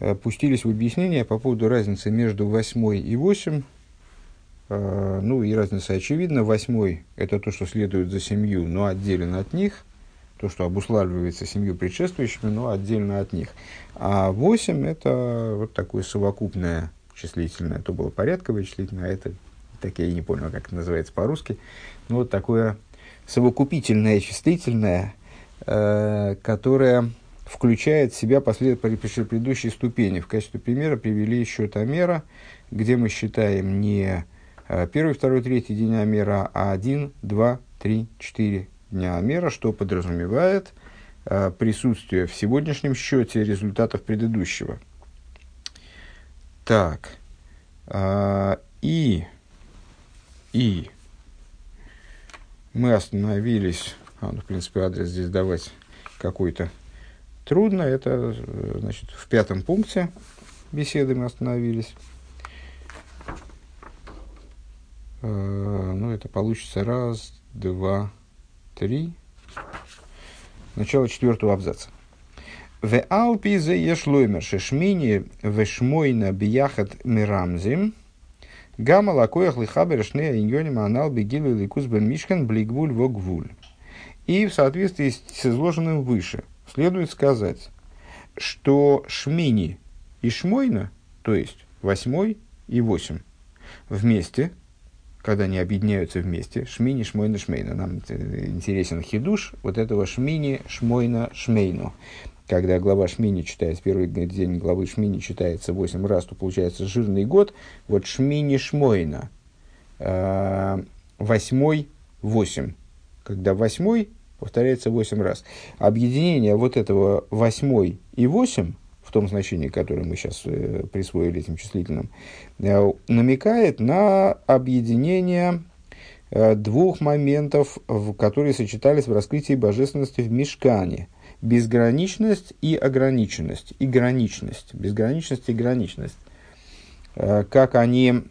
э, пустились в объяснение по поводу разницы между восьмой и восемь. Э, ну и разница очевидна. Восьмой – это то, что следует за семью, но отделено от них. То, что обуславливается семью предшествующими, но отдельно от них. А восемь – это вот такое совокупное числительное. То было порядковое числительное, а это, так я и не понял, как это называется по-русски. Ну, вот такое совокупительное числительное, э, которое включает в себя послед... предыдущие ступени. В качестве примера привели счетомера, где мы считаем не э, первый, второй, третий день Амера, а один, два, три, четыре дня Амера, что подразумевает э, присутствие в сегодняшнем счете результатов предыдущего. Так, э, и, и мы остановились, а, ну, в принципе, адрес здесь давать какой-то трудно. Это, значит, в пятом пункте беседы мы остановились. Э, ну, это получится раз, два, три. Начало четвертого абзаца. В Алпи зе ешлоймер шешмини вешмойна бияхат мирамзим – Гамма лакоях лихабер шне иньоним анал бегилу ликус бен мишкан блигвуль вогвуль. И в соответствии с изложенным выше следует сказать, что шмини и шмойна, то есть восьмой и восемь, вместе, когда они объединяются вместе, шмини, шмойна, шмейна. Нам интересен хидуш вот этого шмини, шмойна, шмейну когда глава Шмини читается, первый день главы Шмини читается 8 раз, то получается жирный год. Вот Шмини Шмойна, э, восьмой, восемь. Когда восьмой повторяется 8 раз. Объединение вот этого восьмой и восемь, в том значении, которое мы сейчас э, присвоили этим числительным, э, намекает на объединение э, двух моментов, в, которые сочетались в раскрытии божественности в Мешкане – безграничность и ограниченность, и граничность, безграничность и граничность. Как они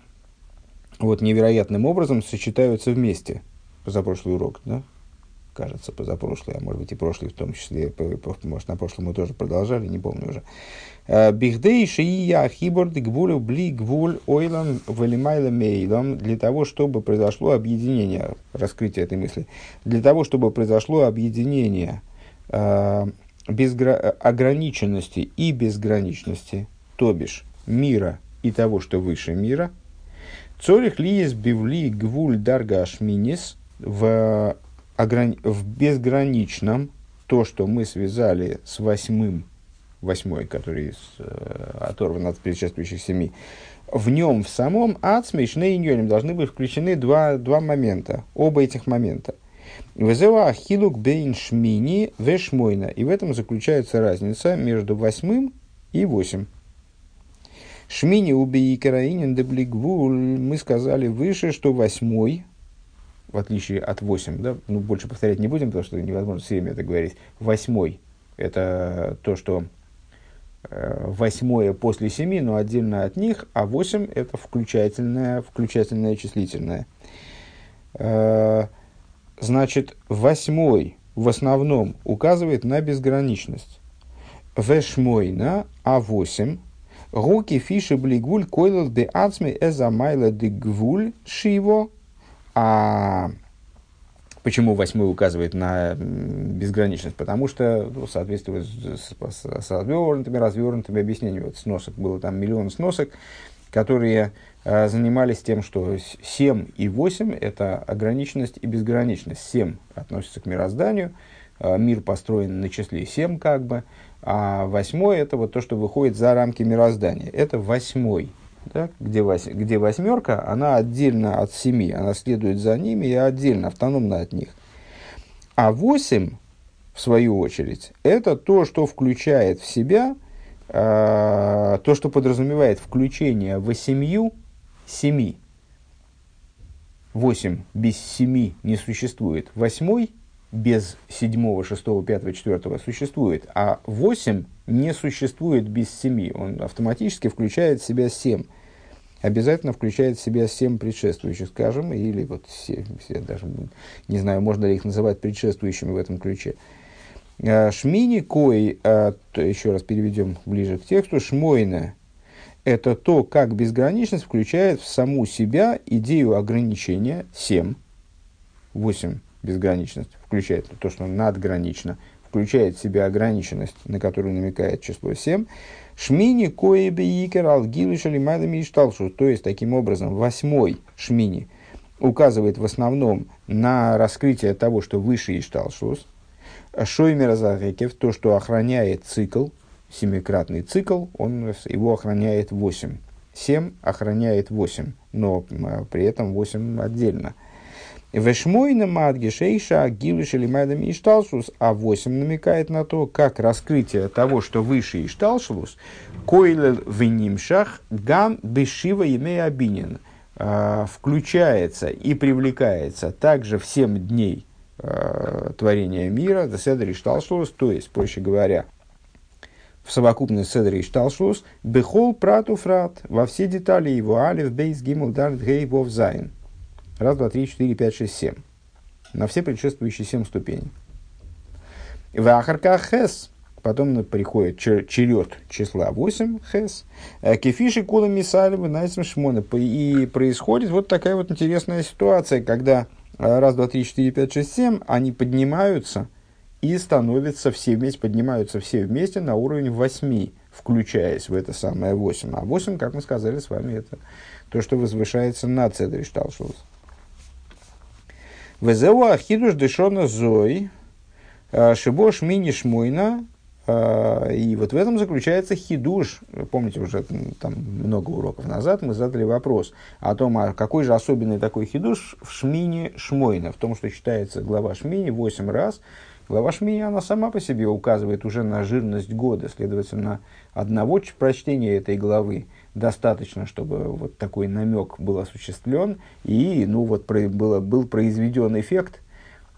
вот невероятным образом сочетаются вместе. Позапрошлый урок, да? Кажется, позапрошлый, а может быть и прошлый в том числе, может, на прошлом мы тоже продолжали, не помню уже. Э, Бихдей шия хиборд гвулю бли гвуль ойлам валимайла мейлам для того, чтобы произошло объединение, раскрытие этой мысли, для того, чтобы произошло объединение – э, безгра... ограниченности и безграничности, то бишь мира и того, что выше мира, Цорих ли есть бивли гвуль дарга ашминис в, ограни... в безграничном, то, что мы связали с восьмым, восьмой, который с, э, оторван от предшествующих семи, в нем в самом ацмейшне и должны быть включены два, два момента, оба этих момента – Вызыва хилук бейн шмини вешмойна. И в этом заключается разница между восьмым и восемь. Шмини убей караинин деблигвуль. Мы сказали выше, что восьмой, в отличие от восемь, да, ну, больше повторять не будем, потому что невозможно все время это говорить. Восьмой – это то, что э, восьмое после семи, но отдельно от них, а восемь – это включательное, включательное числительное. Э, Значит, восьмой в основном указывает на безграничность. Вешмойна, а восемь. Руки фиши блигвуль койлот де ацми эза майла де гвуль шиво. А почему восьмой указывает на безграничность? Потому что, ну, в соответствии с, с, с развернутыми, развернутыми объяснениями, вот сносок, было там миллион сносок, которые э, занимались тем, что 7 и 8 – это ограниченность и безграничность. 7 относится к мирозданию, э, мир построен на числе 7 как бы, а восьмой – это вот то, что выходит за рамки мироздания. Это восьмой, да, где, вось, где восьмерка, она отдельно от семи, она следует за ними и отдельно, автономно от них. А восемь, в свою очередь, это то, что включает в себя – а, то, что подразумевает включение в семью семи. Восемь без семи не существует. Восьмой без седьмого, шестого, пятого, четвертого существует. А восемь не существует без семи. Он автоматически включает в себя семь. Обязательно включает в себя семь предшествующих, скажем, или вот все, все даже, не знаю, можно ли их называть предшествующими в этом ключе. Шмини кой, еще раз переведем ближе к тексту, шмойна – это то, как безграничность включает в саму себя идею ограничения 7, 8 безграничность, включает то, что надгранично, включает в себя ограниченность, на которую намекает число 7, Шмини кои икер алгилы шалимадами и То есть, таким образом, восьмой шмини указывает в основном на раскрытие того, что выше Ишталшус. Шоймер Захекев, то, что охраняет цикл, семикратный цикл, он его охраняет восемь. Семь охраняет восемь, но при этом восемь отдельно – Вешмойна мадги шейша гилуш или майдами ишталшус, а 8 намекает на то, как раскрытие того, что выше ишталшус, койлел венимшах гам бешива имея абинин, а, включается и привлекается также в 7 дней а, творения мира, седри ишталшус, то есть, проще говоря, в совокупность סדר השתלשלות, בכל פרט ופרט, во все детали его אלף, בית, גימל, דלת, הא, וו, זין. Раз, два, три, четыре, пять, шесть, семь. На все предшествующие семь ступеней. ואחר כך חית. Потом приходит черед числа 8 Хес. Э, כפי שכולם מתעלים ונעשים שמונה. И происходит вот такая вот интересная ситуация, когда э, раз, два, три, четыре, пять, шесть, семь, они поднимаются и становятся все вместе, поднимаются все вместе на уровень восьми, включаясь в это самое восемь. А восемь, как мы сказали с вами, это то, что возвышается над Цедри Шталшус. Везеу ахидуш дешона зой, а, шибош мини шмойна, а, и вот в этом заключается хидуш. Помните, уже там много уроков назад мы задали вопрос о том, а какой же особенный такой хидуш в Шмине Шмойна, в том, что читается глава Шмини 8 раз. Глава Шмини, она сама по себе указывает уже на жирность года, следовательно, одного прочтения этой главы достаточно, чтобы вот такой намек был осуществлен, и ну, вот про, было, был произведен эффект,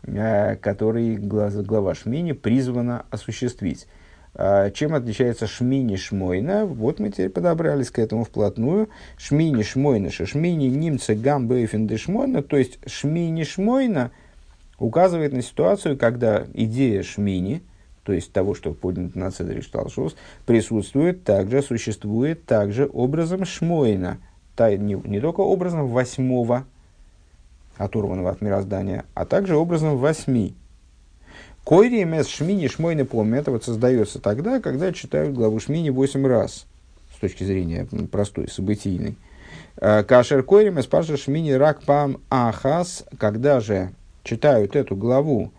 э, который глава, глава Шмини призвана осуществить. А, чем отличается Шмини Шмойна? Вот мы теперь подобрались к этому вплотную. Шмини Шмойна, Шмини Нимца Гамбейфен Шмойна, то есть Шмини Шмойна указывает на ситуацию, когда идея Шмини – то есть того, что поднято на Цедре Шталшус, присутствует также, существует также образом Шмойна, та, не, не только образом восьмого, оторванного от мироздания, а также образом восьми. Койри мес шмини шмойны помню, это вот создается тогда, когда читают главу шмини восемь раз, с точки зрения простой, событийной. «Э, Кашер койри мес паша шмини рак пам ахас, когда же читают эту главу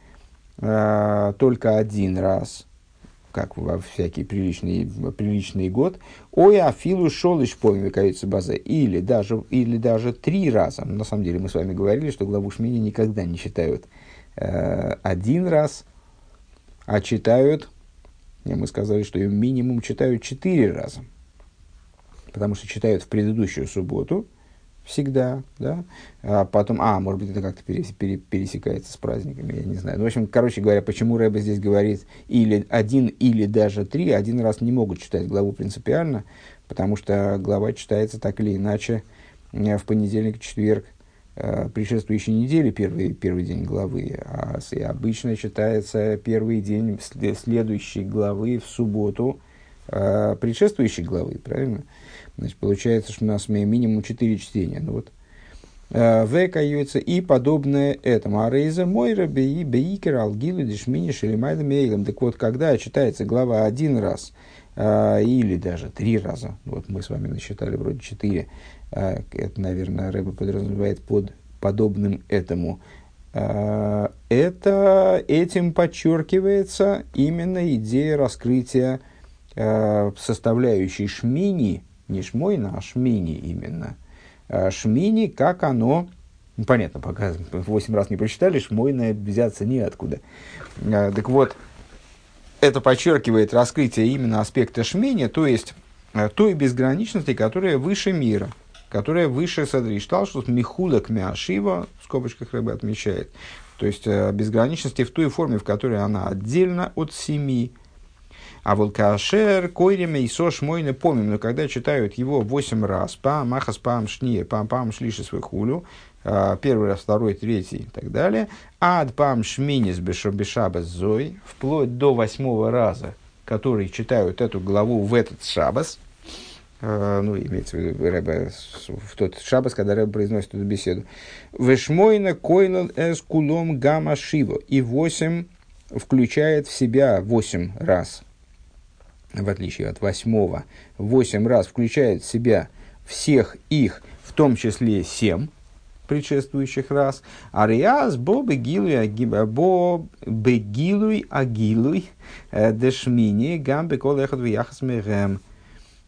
э, только один раз, как во всякий приличный, приличный год, ой, афилу шолыш помимо базы, или даже, или даже три раза. На самом деле мы с вами говорили, что главу Шмини никогда не читают э, один раз, а читают, мы сказали, что им минимум читают четыре раза. Потому что читают в предыдущую субботу, всегда, да, а потом, а, может быть, это как-то пересекается с праздниками, я не знаю. Ну, в общем, короче говоря, почему Рэба здесь говорит или один, или даже три, один раз не могут читать главу принципиально, потому что глава читается так или иначе э, в понедельник, четверг, э, предшествующей недели, первый, первый день главы, а обычно читается первый день следующей главы в субботу, э, предшествующей главы, правильно? Значит, получается, что у нас минимум 4 чтения. Ну, вот. Э, Векаются и подобное этому. А рейза мойра беи бейкер алгилу дешмини шелемайда мейлем. Так вот, когда читается глава один раз, э, или даже три раза, вот мы с вами насчитали вроде четыре, э, это, наверное, Рэба подразумевает под подобным этому, это этим подчеркивается именно идея раскрытия составляющей шмини, не шмойна, а шмини именно. А шмини, как оно, ну, понятно, пока восемь раз не прочитали, шмойна взяться неоткуда. А, так вот, это подчеркивает раскрытие именно аспекта шмини, то есть а, той безграничности, которая выше мира, которая выше Садри что Михулак Мяшива, в скобочках рыба отмечает, то есть безграничности в той форме, в которой она отдельно от семи, А вот кашер, койреме и сош мойны помним, но когда читают его восемь раз, пам, махас, пам, шни, пам, пам, шлиши свой хулю, а, первый раз, второй, третий и так далее, ад пам шминис бешабес зой, вплоть до восьмого раза, которые читают эту главу в этот шабас, а, ну, имеется в виду Рэбе, в тот шабас, когда Рэбе произносит эту беседу. Вешмойна койлал эс кулом гамма шиво. И восемь включает в себя восемь раз, в отличие от восьмого, восемь раз включает в себя всех их, в том числе семь предшествующих раз. Ариас бо бегилуй бо бегилуй агилуй дешмини гам бекол эхот вияхас мегем.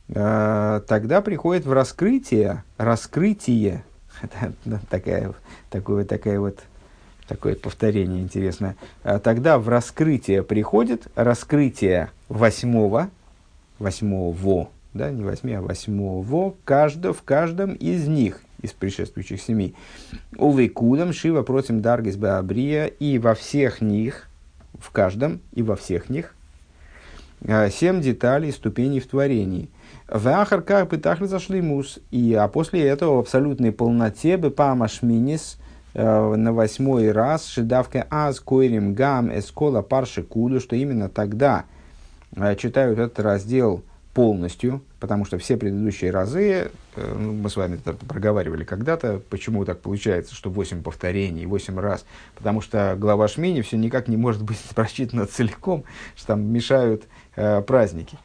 Э, тогда приходит в раскрытие, раскрытие, такая, такое, такая вот такое повторение интересное. А тогда в раскрытие приходит раскрытие восьмого, восьмого, да, не восьми, а восьмого, каждого, в каждом из них, из предшествующих семи. Увы кудам, шива против даргис баабрия, и во всех них, в каждом и во всех них, а, семь деталей ступеней в творении. В ахарках пытахли зашли мус, и а после этого в абсолютной полноте бы памашминис – на восьмой раз шедавка аз койрим гам эскола парши куду, что именно тогда э, читают этот раздел полностью, потому что все предыдущие разы, э, ну, мы с вами это проговаривали когда-то, почему так получается, что 8 повторений, 8 раз, потому что глава Шмини все никак не может быть прочитана целиком, что там мешают э, праздники.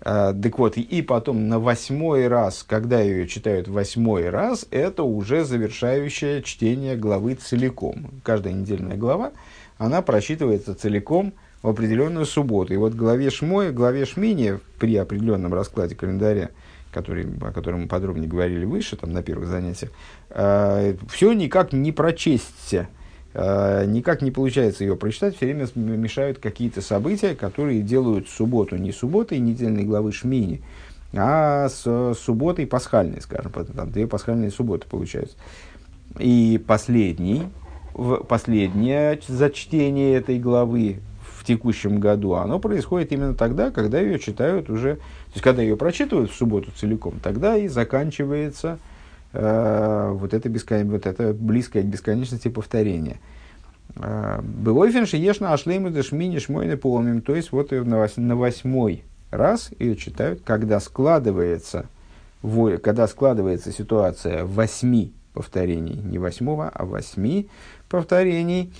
Так вот, и потом на восьмой раз, когда ее читают восьмой раз, это уже завершающее чтение главы целиком. Каждая недельная глава, она прочитывается целиком в определенную субботу. И вот главе Шмой, главе Шмини, при определенном раскладе календаря, который, о котором мы подробнее говорили выше, там, на первых занятиях, э, все никак не прочесть Э, никак не получается ее прочитать, все время мешают какие-то события, которые делают субботу не субботой недельной главы Шмини, а с субботой пасхальной, скажем, там две пасхальные субботы получаются. И последний, последнее зачтение этой главы в текущем году, оно происходит именно тогда, когда ее читают уже, то есть когда ее прочитывают в субботу целиком, тогда и заканчивается Э, вот это, бескон... вот это близкое к бесконечности повторение. Э, Было финши ешна ашлейму дешмини шмойны помним. То есть вот на восьмой раз ее читают, когда складывается, когда складывается ситуация восьми повторений, не восьмого, а восьми повторений.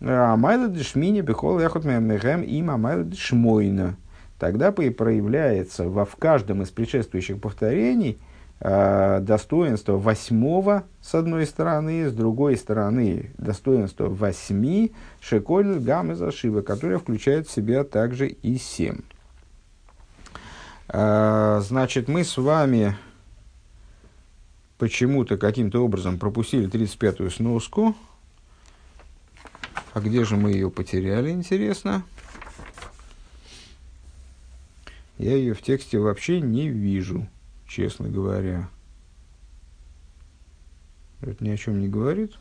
Амайла дешмини бехол яхот мегем им амайла дешмойна. Тогда проявляется во, в каждом из предшествующих повторений – Э, достоинство восьмого с одной стороны, с другой стороны достоинство восьми, шеколь гам из которое включает в себя также и семь. Э, значит, мы с вами почему-то каким-то образом пропустили 35-ю сноску. А где же мы ее потеряли, интересно? Я ее в тексте вообще не вижу честно говоря. Это ни о чем не говорит.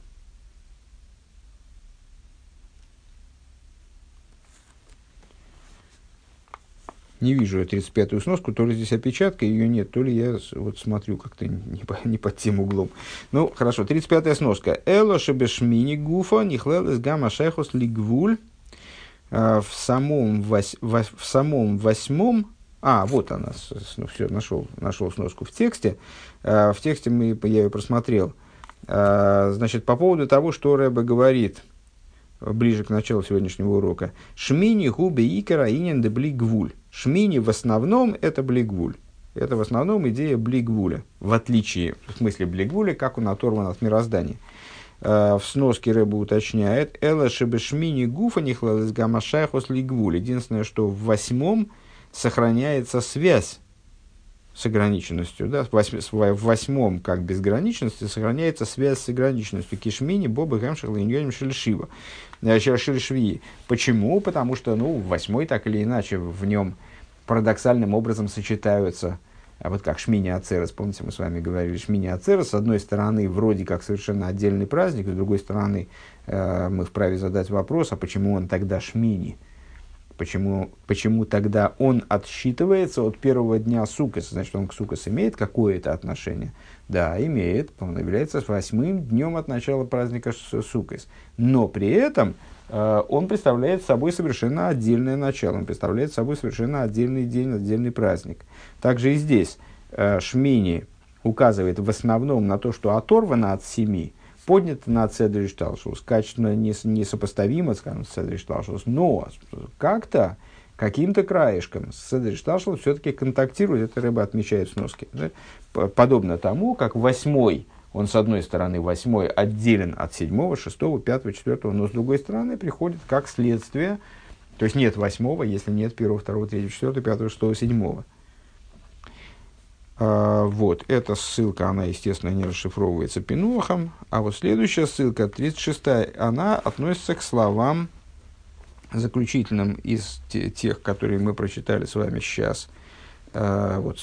Не вижу я 35-ю сноску, то ли здесь опечатка, ее нет, то ли я вот смотрю как-то не, по, не под тем углом. Ну, хорошо, 35-я сноска. Эло шебешмини гуфа нихлелес гамма шехос лигвуль. А, в самом, вось, в самом восьмом а, вот она, ну, все, нашел, нашел сноску в тексте. А, в тексте мы, я ее просмотрел. А, значит, по поводу того, что Рэбе говорит ближе к началу сегодняшнего урока. Шмини губе икара инин де блигвуль. Шмини в основном это блигвуль. Это в основном идея блигвуля, в отличие, в смысле блигвуля, как он оторван от мироздания. В сноске Рэба уточняет, «Эла шебешмини гуфа нихлал из гамашайхос лигвуль». Единственное, что в восьмом сохраняется связь с ограниченностью. Да? В восьмом, как безграничности, сохраняется связь с ограниченностью. Кишмини, Боба, Гамшахла, Иньоним, Шельшива. Э, Шельшви. Почему? Потому что, ну, восьмой так или иначе в нем парадоксальным образом сочетаются а вот как Шмини Ацерес, помните, мы с вами говорили, Шмини Ацерес, с одной стороны, вроде как совершенно отдельный праздник, с другой стороны, э, мы вправе задать вопрос, а почему он тогда Шмини? Почему, почему тогда он отсчитывается от первого дня Сукас? Значит, он к Сукас имеет какое-то отношение? Да, имеет. Он является восьмым днем от начала праздника Сукас. Но при этом э, он представляет собой совершенно отдельное начало. Он представляет собой совершенно отдельный день, отдельный праздник. Также и здесь э, Шмини указывает в основном на то, что оторвано от семи, поднято на Цедриш Талшус, качественно несопоставимо, скажем, с Цедриш Талшус, но как-то, каким-то краешком с Цедриш Талшус все-таки контактирует, это рыба отмечает в. Да? Подобно тому, как восьмой, он с одной стороны восьмой отделен от седьмого, шестого, пятого, четвертого, но с другой стороны приходит как следствие, то есть нет восьмого, если нет первого, второго, третьего, четвертого, пятого, шестого, седьмого. А, вот, эта ссылка, она, естественно, не расшифровывается Пинухом. А вот следующая ссылка, 36 она относится к словам заключительным из тех, которые мы прочитали с вами сейчас, а, вот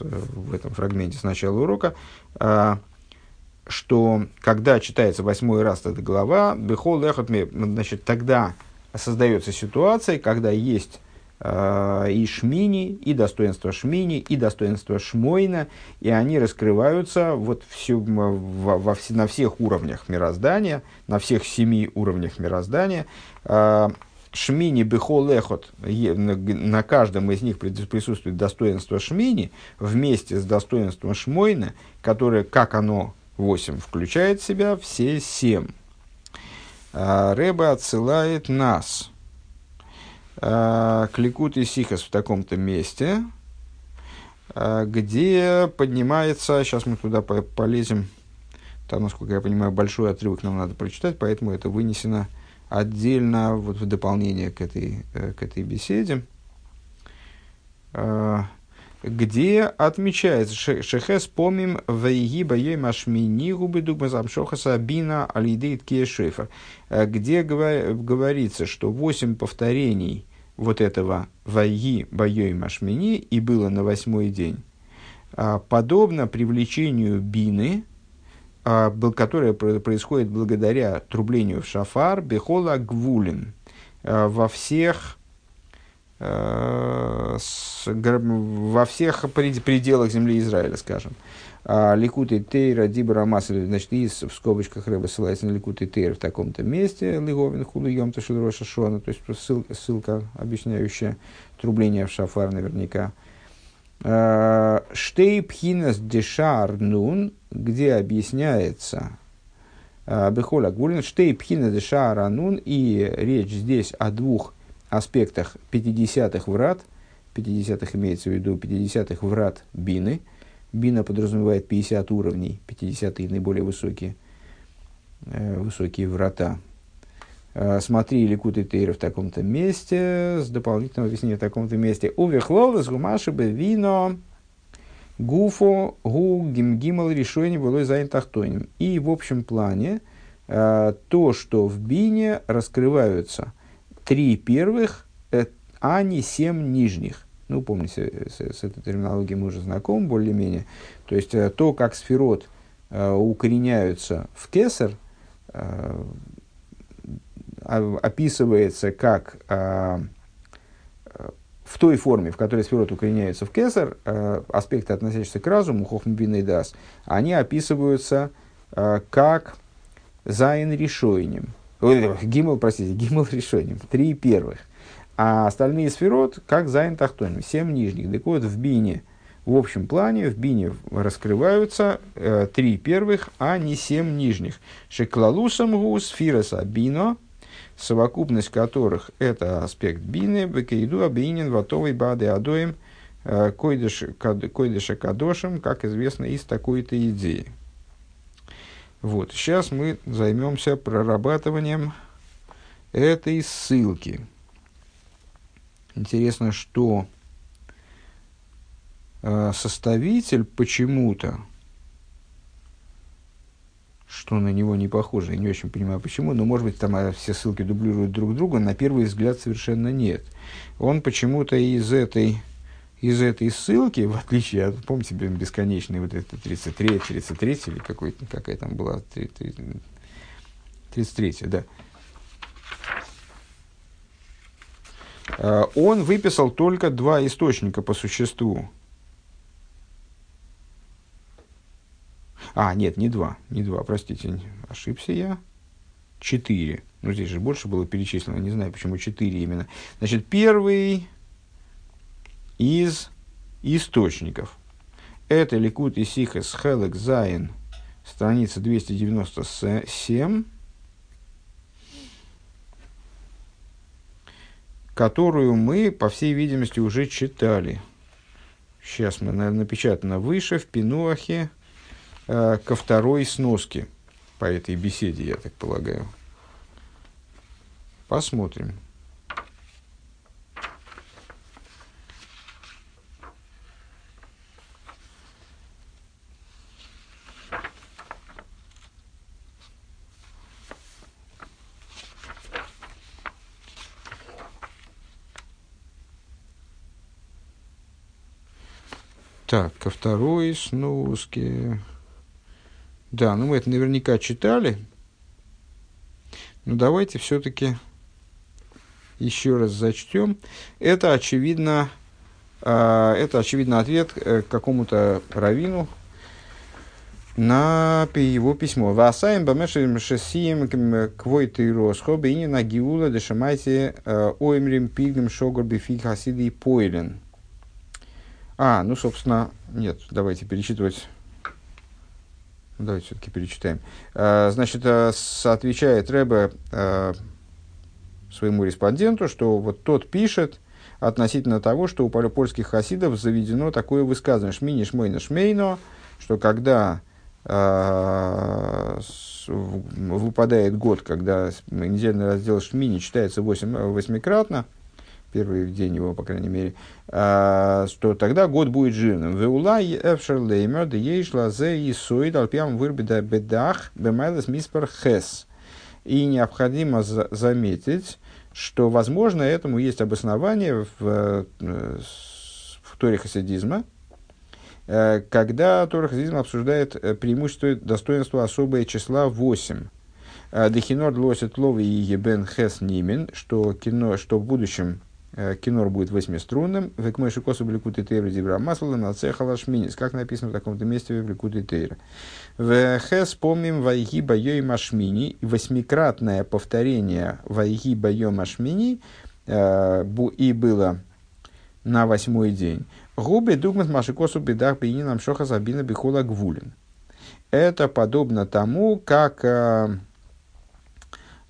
в этом фрагменте с начала урока, а, что когда читается восьмой раз эта глава, значит, тогда создается ситуация, когда есть и Шмини, и достоинство Шмини, и достоинство Шмойна, и они раскрываются вот все, во, во, на всех уровнях мироздания, на всех семи уровнях мироздания. Э, Шмини Бехол Эхот, на каждом из них присутствует достоинство Шмини вместе с достоинством Шмойна, которое, как оно, 8, включает в себя все семь. Э, Рэба отсылает нас – э, Кликут и Сихас в таком-то месте, э, где поднимается, сейчас мы туда полезем, там, насколько я понимаю, большой отрывок нам надо прочитать, поэтому это вынесено отдельно вот в дополнение к этой, э, к этой беседе, э, где отмечается Шехес помим вейги боей машмини губы дугма замшохаса бина алидейт кешефер, где говорится, что восемь повторений вот этого «Вайги боей машмини» и было на восьмой день, а, подобно привлечению бины, а, которое происходит благодаря трублению в шафар бехола гвулин а, во всех во всех пределах земли Израиля, скажем. А, Ликут и Тейра, Дибра Масса, значит, из, в скобочках рыба ссылается на Ликут и Тейр в таком-то месте, Лиговин Худу Йом Ташидроша Шона, то есть ссылка, ссылка, объясняющая трубление в шафар наверняка. А, Штей Пхинас Дешар Нун, где объясняется а, Бехоля Гулин, Штей Пхинас Дешар Нун, и речь здесь о двух аспектах 50-х врат, 50-х имеется в виду 50-х врат Бины – Бина подразумевает 50 уровней, 50 наиболее высокие, э, высокие врата. Э, смотри Ликут и Тейра в таком-то месте, с дополнительным объяснением в таком-то месте. Увехлол из гумашибы вино гуфо гу гимгимал решение было за тахтоним. И в общем плане э, то, что в бине раскрываются три первых, э, а не семь нижних. Ну, помните, с, с этой терминологией мы уже знакомы более-менее. То есть, э, то, как сферот э, укореняются в кесар, э, описывается как в той форме, в которой сферот укореняются в כתר, аспекты, относящиеся к разуму, חכמה בינה ודעת, они описываются как זין ראשונים. גימל, простите, גימל ראשונים. Три первых – а остальные сферот, как זין תחתונים, семь нижних. Так вот, в бине, в общем плане, в бине раскрываются э, три первых, а не семь нижних. שכללותם הוא ספירת הבינה, совокупность которых это аспект бины, бекейду абинин ватовый бады адоем, э, койдыша кадошем, как известно, из такой-то идеи. Вот, сейчас мы займемся прорабатыванием этой ссылки. Интересно, что э, составитель почему-то, что на него не похоже, я не очень понимаю почему, но может быть там э, все ссылки дублируют друг друга, на первый взгляд совершенно нет. Он почему-то из этой, из этой ссылки, в отличие от, помните, бесконечный вот это 33, 33 или какой, какая там была, 33, да, э, он выписал только два источника по существу. А, нет, не два, не два, простите, ошибся я. Четыре. Ну, здесь же больше было перечислено, не знаю, почему четыре именно. Значит, первый из источников. Это Ликут и Сихас Хелек Зайн, страница 297, которую мы, по всей видимости, уже читали. Сейчас мы, наверное, напечатано выше, в Пинуахе, э, ко второй сноске по этой беседе, я так полагаю. Посмотрим. Так, ко второй сноске. Да, ну мы это наверняка читали. Но давайте все-таки еще раз зачтем. Это очевидно, э, это очевидно ответ э, к какому-то равину на его письмо. Васаем бамешем шесием квой ты росхо бейни на гиула дешамайте э, оемрим пигнем шогор бифиг хасиды и пойлен. А, ну, собственно, нет, давайте перечитывать. Давайте все-таки перечитаем. А, значит, а, отвечает Рэбе а, своему респонденту, что вот тот пишет относительно того, что у польских хасидов заведено такое высказывание «шмини шмойна шмейно», что когда выпадает год, когда недельный раздел Шмини читается 8, восьмикратно, первый день его, по крайней мере, а, что тогда год будет жирным. Веулай эфшер леймер де ейшла зе и соид алпиам вырбеда бедах бемайлес миспер хес. И необходимо заметить, что, возможно, этому есть обоснование в, э, в Торе хасидизма, э, когда Тора хасидизм обсуждает э, преимущество достоинства особое числа 8. Дехинор лосит лови и ебен хес нимин, что, кино, что в будущем кинор будет восьмиструнным. Векмойши косу бликут и тейра дибра масла на цехала шминис. Как написано в таком-то месте в бликут и тейра. В хес помним вайги байой машмини. Восьмикратное повторение вайги байой машмини э, и было на восьмой день. Губы дугмат машикосу бедах бейнинам шоха забина бихола гвулин. Это подобно тому, как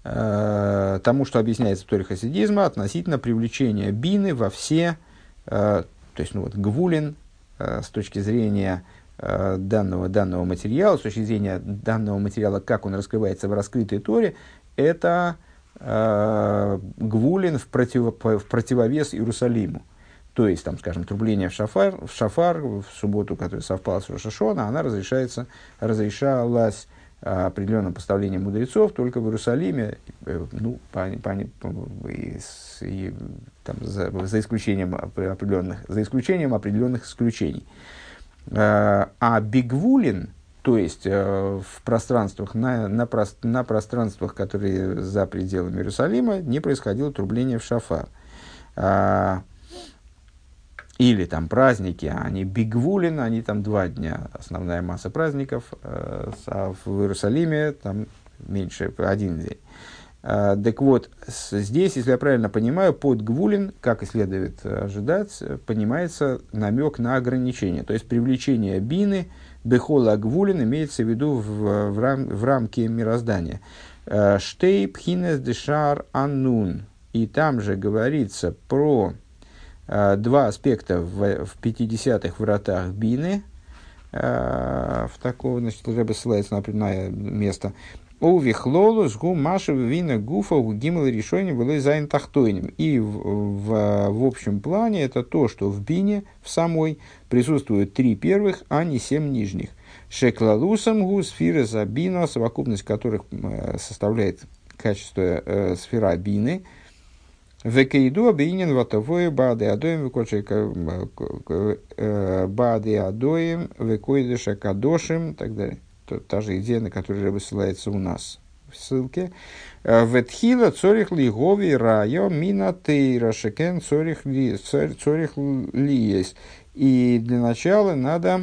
э, Э, тому, что объясняется в Торе хасидизма относительно привлечения бины во все, э, то есть, ну вот, гвулин э, с точки зрения данного, данного материала, с точки зрения данного материала, как он раскрывается в раскрытой Торе, это гвулин в, против, в противовес Иерусалиму. То есть, там, скажем, трубление в шафар, в шафар в субботу, которая совпала с Рошашона, она разрешается, разрешалась определенным поставлением мудрецов только в Иерусалиме, э, ну, по, по, и, и, там, за, за, исключением определенных, за исключением определенных исключений. А, а Бигвулин, то есть э, в пространствах, на, на, на пространствах, которые за пределами Иерусалима, не происходило трубление в шафар. Или там праздники, а они бигвулин, они там два дня, основная масса праздников, э, а в Иерусалиме там меньше, один день. Э, так вот, здесь, если я правильно понимаю, под гвулин, как и следует ожидать, понимается намек на ограничение, то есть привлечение бины, бехола гвулин имеется в виду в, в, рам, в рамке мироздания. Э, Штей пхинес дешар аннун. И там же говорится про два аспекта в, в 50-х вратах Бины, э, в такого, значит, уже ссылается на определенное место. ובכללות הוא מה שבבינה גופא גימל ראשונים ולא זין תחתונים. И в, в, общем плане это то, что в бине, в самой, присутствуют три первых, а не семь нижних. שכללותם הוא ספירת הבינה, совокупность которых э, составляет качество э, сфера бины – Векейду объединен ватовое бады адоем векочек бады адоем векойдыша кадошим и так далее. Та же идея, на которую же ссылается у нас в ссылке. Э, Ветхила цорих лигови райо мина тейра шекен цорих ли цорих лиес. И для начала надо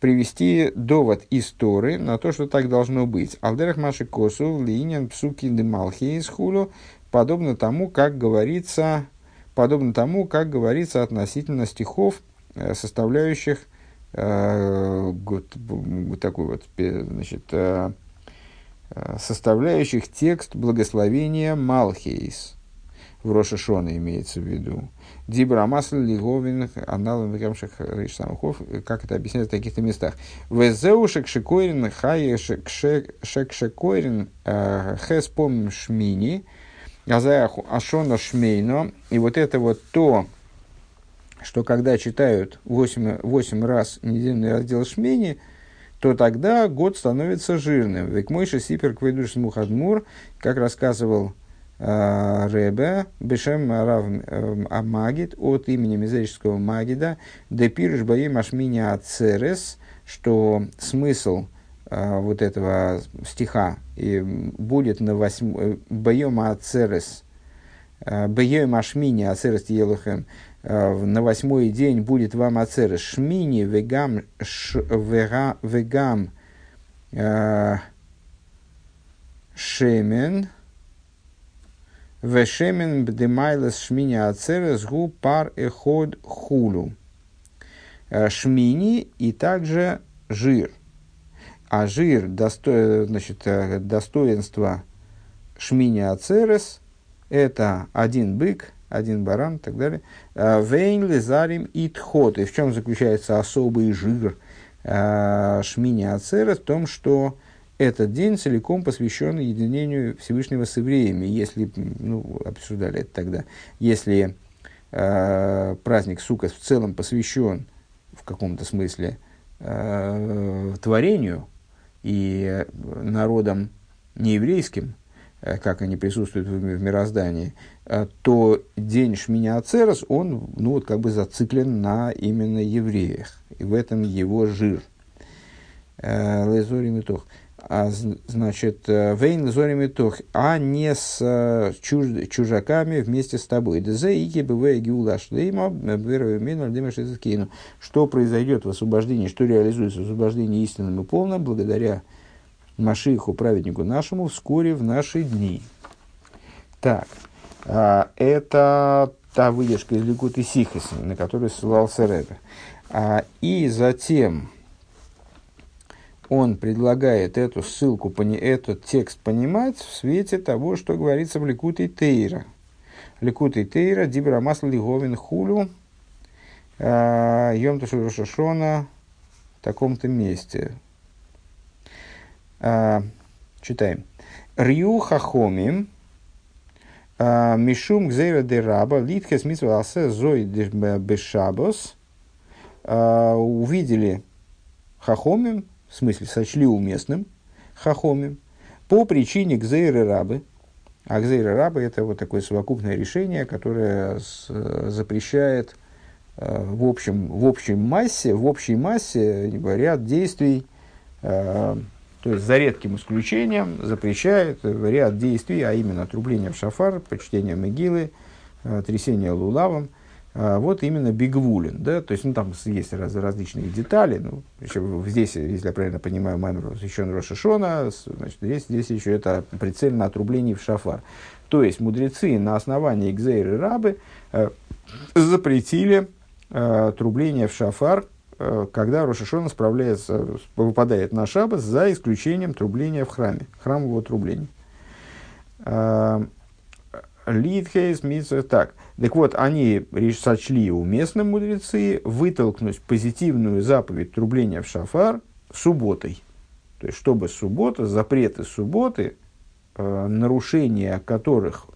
привести довод из Торы на то, что так должно быть. Алдерах Маши Косу, Линин, Псуки, Демалхи из Хулу, подобно тому, как говорится, подобно тому, как говорится относительно стихов, э, составляющих э, такой вот, значит, э, составляющих текст благословения Малхейс. В Рошашона имеется в виду. Дибра масл лиговин аналом векамших самухов, как это объясняется в таких-то местах. Везеушек шекойрин хай шек шекойрин э, хэс помим шмини, азая ашона шмейно. И вот это вот то, что когда читают 8, 8 раз недельный раздел шмени, то тогда год становится жирным. Век мойши сипер квейдуш мухадмур, как рассказывал Э, Ребе, Бешем Рав э, Амагид, от имени Мизерического Магида, Депирыш Баим Ашмини Ацерес, что смысл вот этого стиха и будет на восьм... Баем Ацерес, Баем Ашмини Ацерес Елухем, на восьмой день будет вам Ацерес Шмини Вегам Вегам Шемен, Вешемен бдемайлес шмини ацерес гу пар эход хулу. Э, шмини и также жир. А жир, досто, значит, э, достоинство шмини ацерес – это один бык, один баран и так далее. Э, Вейн лизарим и тхот. И в чем заключается особый жир шмини ацерес? В том, что этот день целиком посвящен единению Всевышнего с евреями. Если, ну, обсуждали это тогда, если э, праздник Сукас в целом посвящен в каком-то смысле э, творению и народам нееврейским, э, как они присутствуют в, мироздании, э, то день Шминя Ацерас, он ну, вот, как бы зациклен на именно евреях. И в этом его жир. Э, Лезори Митох а, значит, э, вейн зорими тох, а не с э, чуж, чужаками вместе с тобой. Дезе ики бывая гиула шлейма, Что произойдет в освобождении, что реализуется в освобождении истинным и полным, благодаря Машиху, праведнику нашему, вскоре в наши дни. Так, а, это та выдержка из Ликуты Сихаса, на которую ссылался Рэбе. А, и затем он предлагает эту ссылку, этот текст понимать в свете того, что говорится в Ликуте Тейра. Ликуте Тейра, Дибра Масла Лиговин Хулю, а, Йом Шашона в таком-то месте. А, читаем. Рю Хахомим, а, Мишум Гзейра де Раба, Литхес Митсва Асе Зой Бешабос, увидели Хахомим, в смысле сочли уместным, хахомим, по причине гзейры рабы. А гзейры рабы – это вот такое совокупное решение, которое с, запрещает э, в, общем, в общей массе, в общей массе ряд действий, э, то есть за редким исключением запрещает ряд действий, а именно отрубление в шафар, почтение могилы, э, трясение лулавом – вот именно Бигвулин, да, то есть, ну, там есть раз, различные детали, ну, еще здесь, если я правильно понимаю, Маймер еще Роша значит, здесь, здесь еще это прицельно отрубление в шафар. То есть, мудрецы на основании Гзейры Рабы э, запретили э, трубление в шафар, э, когда Рошашона справляется, выпадает на шабас, за исключением трубления в храме, храмового трубления. Э, Литхейс, Митсва, так – так вот, они сочли уместным мудрецы вытолкнуть позитивную заповедь трубления в шафар субботой. То есть, чтобы суббота, запреты субботы, э, нарушение которых,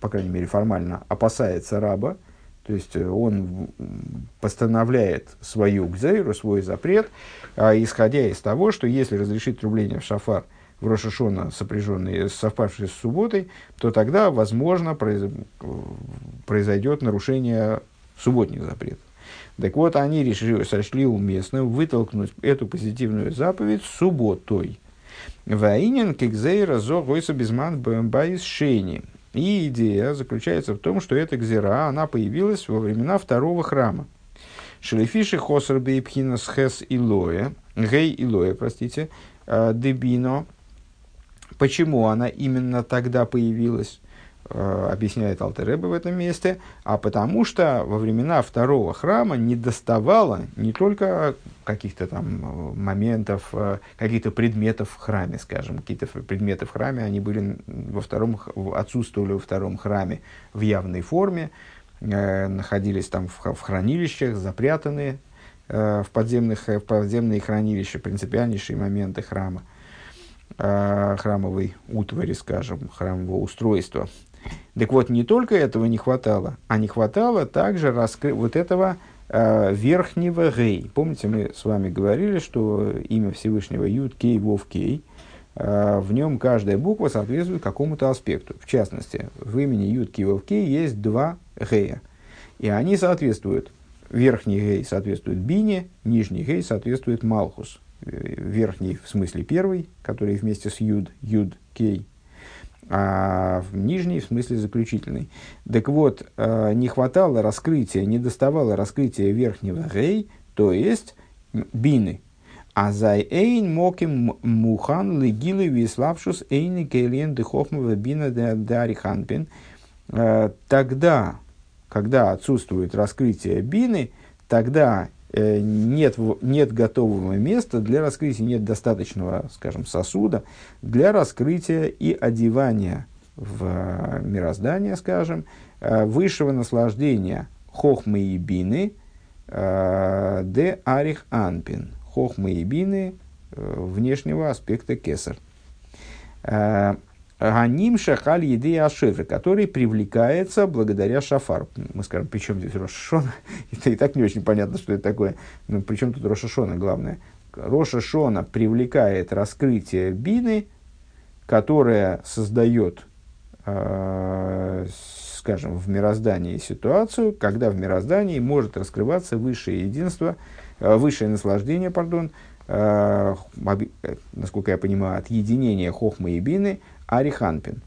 по крайней мере формально, опасается раба, то есть э, он постановляет свою гзейру, свой запрет, э, исходя из того, что если разрешить трубление в шафар – в Рошашона, сопряженные, совпавшие с субботой, то тогда, возможно, произойдет нарушение субботних запретов. Так вот, они решили, сочли уместным вытолкнуть эту позитивную заповедь субботой. Ваинен кикзейра зо гойса безман байс шейни. И идея заключается в том, что эта гзера, она появилась во времена второго храма. Шелефиши хосер бейпхинас хес илоя, гей илоя, простите, э, дебино. Почему она именно тогда появилась? Э, объясняет Алтереба в этом месте, а потому что во времена второго храма не доставало не только каких-то там э, моментов, э, каких-то предметов в храме, скажем, какие-то предметы в храме, они были во втором, отсутствовали во втором храме в явной форме, находились там в, хранилищах, запрятанные в, подземных, в подземные хранилища, принципиальнейшие моменты храма храмовой утвари, скажем, храмового устройства – так вот, не только этого не хватало, а не хватало также раскрыть вот этого э, верхнего гей. Помните, мы с вами говорили, что имя Всевышнего Юд Кей Вов Кей, э, в нем каждая буква соответствует какому-то аспекту. В частности, в имени Юд Кей Вов Кей есть два гея. И они соответствуют. Верхний гей соответствует бине, нижний гей соответствует малхус. Верхний, в смысле первый, который вместе с юд, юд, кей, а в нижний в смысле заключительный. Так вот, э, не хватало раскрытия, не доставало раскрытия верхнего гей, то есть бины. А за эйн моким мухан легилы виславшус эйн кейлен дыхохмова бина дариханпин. Э, тогда, когда отсутствует раскрытие бины, тогда нет, нет готового места для раскрытия, нет достаточного, скажем, сосуда для раскрытия и одевания в э, мироздание, скажем, э, высшего наслаждения хохмы и бины де арих анпин. Хохмы и бины внешнего аспекта кесар. Ганим шахаль еды ашефры, который привлекается благодаря шафару. Мы скажем, при чем здесь Рошашона? Это и так не очень понятно, что это такое. Но при чем тут Рошашона, главное? Рошашона привлекает раскрытие бины, которая создает, э, скажем, в мироздании ситуацию, когда в мироздании может раскрываться высшее единство, э, высшее наслаждение, пардон, э насколько я понимаю, от единения хохмы и бины – Ариханпин.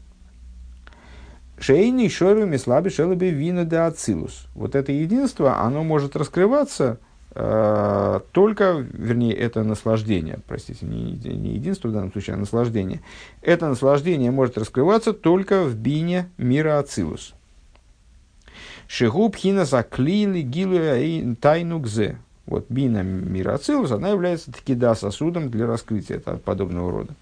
Шейный шору слабый шелоби вина де ацилус. Вот это единство, оно может раскрываться э, только, вернее, это наслаждение, простите, не, не единство в данном случае, а наслаждение. Это наслаждение может раскрываться только в бине мира ацилус. Шигуб хина заклили гилу тайну гзе. Вот бина мира ацилус, она является таки да сосудом для раскрытия подобного рода.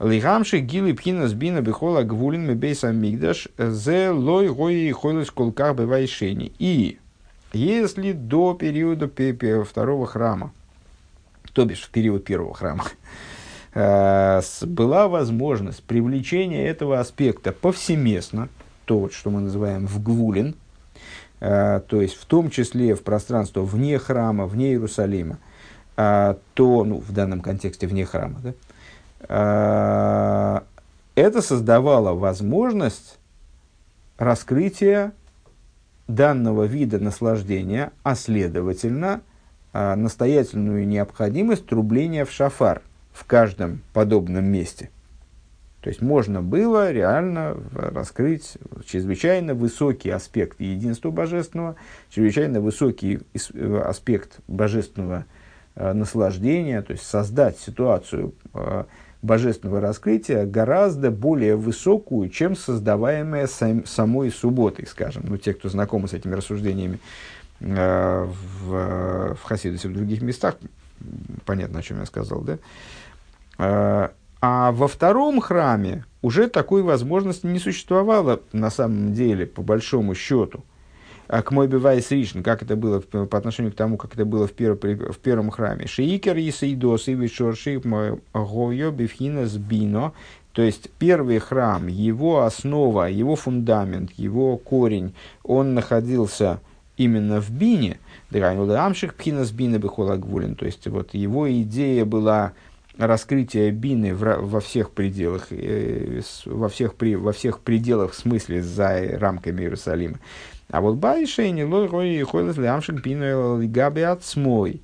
Лигамши гилы пхинас бина бихола гвулин мебейса мигдаш зе лой гои хойлыс колках бывайшени. И если до периода второго храма, то бишь в период первого храма, э, была возможность привлечения этого аспекта повсеместно, то, вот, что мы называем в гвулин, э, то есть в том числе в пространство вне храма, вне Иерусалима, э, то, ну, в данном контексте вне храма, да, это создавало возможность раскрытия данного вида наслаждения, а следовательно, э, настоятельную необходимость трубления в шафар в каждом подобном месте. То есть можно было реально раскрыть чрезвычайно высокий аспект единства божественного, чрезвычайно высокий э, аспект божественного наслаждения, то есть создать ситуацию божественного раскрытия гораздо более высокую, чем создаваемая сам, самой субботой, скажем. Ну, те, кто знакомы с этими рассуждениями э, в, в Хасидусе в других местах, понятно, о чем я сказал, да? Э, а во втором храме уже такой возможности не существовало на самом деле, по большому счету к мой бивайс ришн, как это было по отношению к тому, как это было в, перв, в первом храме. Шиикер Исаидос и Вишорши Гойо Бифхина Сбино. То есть первый храм, его основа, его фундамент, его корень, он находился именно в Бине. Амших Пхина Сбина Бихолагвулин. То есть вот его идея была раскрытие бины во всех пределах, э, во всех, при, во всех пределах в смысле за рамками Иерусалима. А вот Байшейни лой рой хойлес лямшик бину габи отсмой.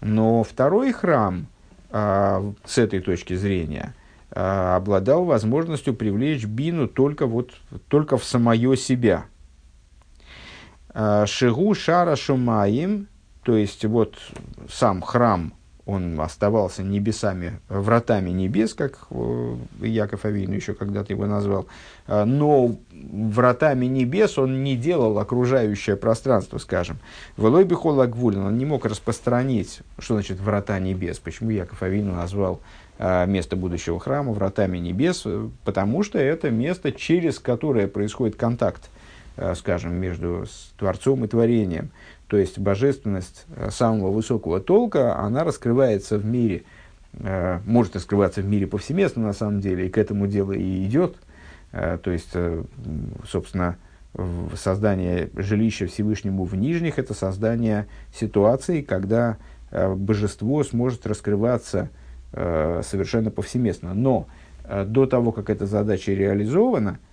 Но второй храм, с этой точки зрения обладал возможностью привлечь бину только, вот, только в самое себя. Шигу шара шумаим, то есть вот сам храм он оставался небесами, вратами небес, как э, Яков Авину еще когда-то его назвал, э, но вратами небес он не делал окружающее пространство, скажем. В Элой Бихолагвулин он не мог распространить, что значит врата небес, почему Яков Авину назвал э, место будущего храма вратами небес, потому что это место, через которое происходит контакт, скажем, между Творцом и Творением – то есть божественность э, самого высокого толка, она раскрывается в мире, э, может раскрываться в мире повсеместно на самом деле, и к этому дело и идет. Э, то есть, собственно, создание жилища Всевышнему в нижних – это создание ситуации, когда божество сможет раскрываться совершенно повсеместно. Но до того, как эта задача реализована –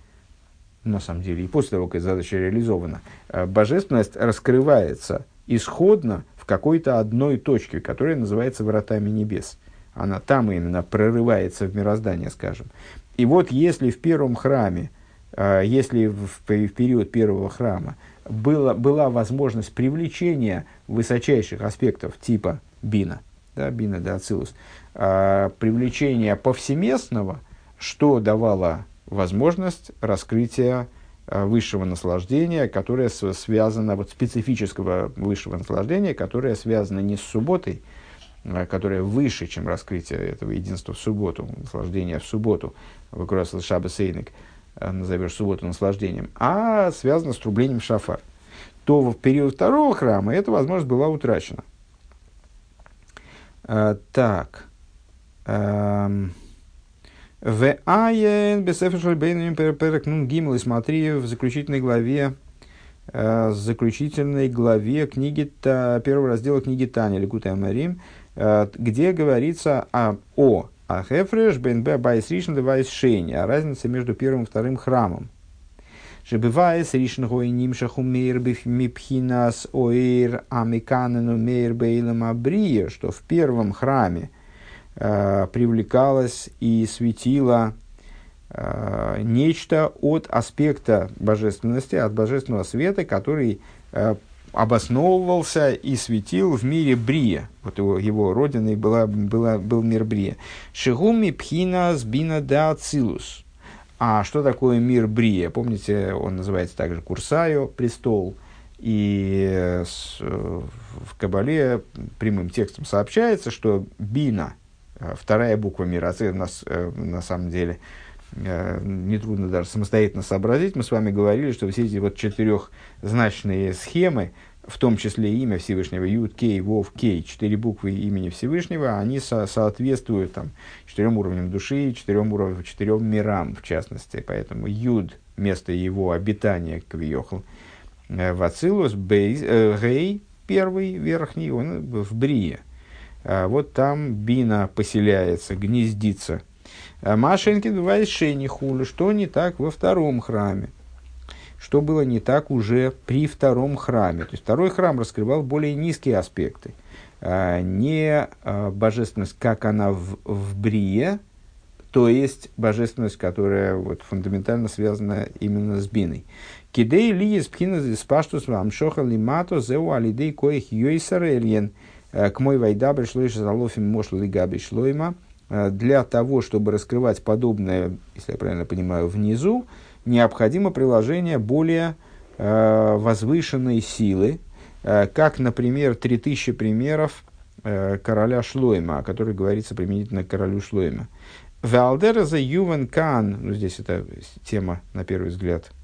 на самом деле, и после того, как эта задача реализована, э, божественность раскрывается исходно в какой-то одной точке, которая называется вратами небес. Она там именно прорывается в мироздание, скажем. И вот если в первом храме, э, если в, период первого храма было, была возможность привлечения высочайших аспектов типа бина, да, бина да, ацилус, э, привлечения повсеместного, что давало возможность раскрытия э, высшего наслаждения, которое связано, вот специфического высшего наслаждения, которое связано не с субботой, э, которое выше, чем раскрытие этого единства в субботу, наслаждения в субботу, выкурасил Шаба Сейник, э, назовешь субботу наслаждением, а связано с трублением шафар, то в период второго храма эта возможность была утрачена. Так. Эм, в Аен Нун Гимл, и смотри в заключительной главе, э, заключительной главе книги, первого раздела книги Таня, Ликута Марим, э, где говорится о, о Ахефреш Бен Бе Байс Ришн Девайс Шейни, о разнице между первым и вторым храмом. Шебывайс Ришн Гой Нимшаху Мейр Мипхинас Оир Амиканену Мейр Бейлам Абрия, что в первом храме – привлекалось и светило э, нечто от аспекта божественности, от божественного света, который э, обосновывался и светил в мире Брия. Вот его, его родиной была, была, был мир Брия. Шигуми пхина сбина да ацилус. А что такое мир Брия? Помните, он называется также Курсайо, престол. И в Кабале прямым текстом сообщается, что Бина, Э, вторая буква мира. А нас, э, на самом деле э, нетрудно даже самостоятельно сообразить. Мы с вами говорили, что все эти вот четырехзначные схемы, в том числе имя Всевышнего, Юд, Кей, Вов, Кей, четыре буквы имени Всевышнего, они со соответствуют там, четырем уровням души, четырем, уровням, четырем мирам, в частности. Поэтому Юд – место его обитания, Квиохл, Вацилус, Бейз, Гей, первый, верхний, он в Брие – а, вот там бина поселяется, гнездится. А Машеньки бывает шейни хули, что не так во втором храме. Что было не так уже при втором храме. То есть второй храм раскрывал более низкие аспекты. А, не божественность, как она в, в Брие, то есть божественность, которая вот, фундаментально связана именно с биной. Кидей ли из пхина спаштус вам шоха лимато зеу алидей коих йойсар эльен – к мой вайда пришло еще залофим мошл габи шлойма. Э, для того, чтобы раскрывать подобное, если я правильно понимаю, внизу, необходимо приложение более э, возвышенной силы, как, например, 3000 примеров короля Шлойма, о которых говорится применительно к королю Шлойма. Валдера за Ювен Кан, ну здесь это тема, на первый взгляд, Э,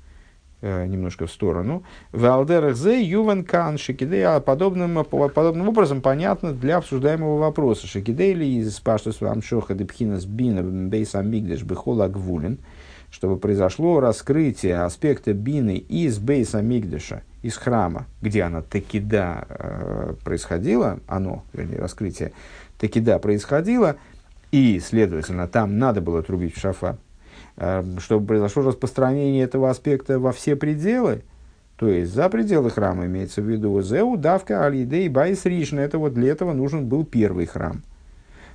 немножко в сторону. В зе ювен кан шикидей, а подобным, подобным образом понятно для обсуждаемого вопроса. Шикидей ли из паштус вам шоха депхинас бина бейс амигдеш бихола гвулин, чтобы произошло раскрытие аспекта бины из бейса мигдеша, из храма, где она таки да э, происходила, оно, вернее, раскрытие таки да происходило, и, следовательно, там надо было трубить в шафар, чтобы произошло распространение этого аспекта во все пределы, то есть за пределы храма имеется в виду Зеу, Давка, Алидей, Байс Ришна. Это вот для этого нужен был первый храм.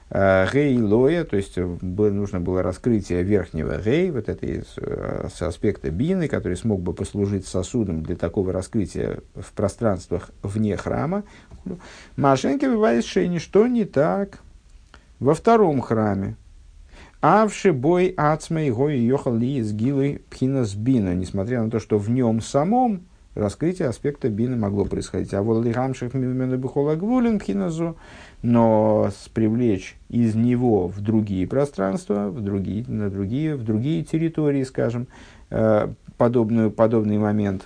Гей лоя, то есть нужно было раскрытие верхнего гей, вот этой с аспекта бины, который смог бы послужить сосудом для такого раскрытия в пространствах вне храма. Машенки бывает что не так во втором храме. Авши бой ацмей гой йохал ли из гилы пхинас бина, несмотря на то, что в нем самом раскрытие аспекта бина могло происходить. А вот лихамших мимена бихола гвулин пхиназу, но привлечь из него в другие пространства, в другие, на другие, в другие территории, скажем, э, подобную, подобный момент,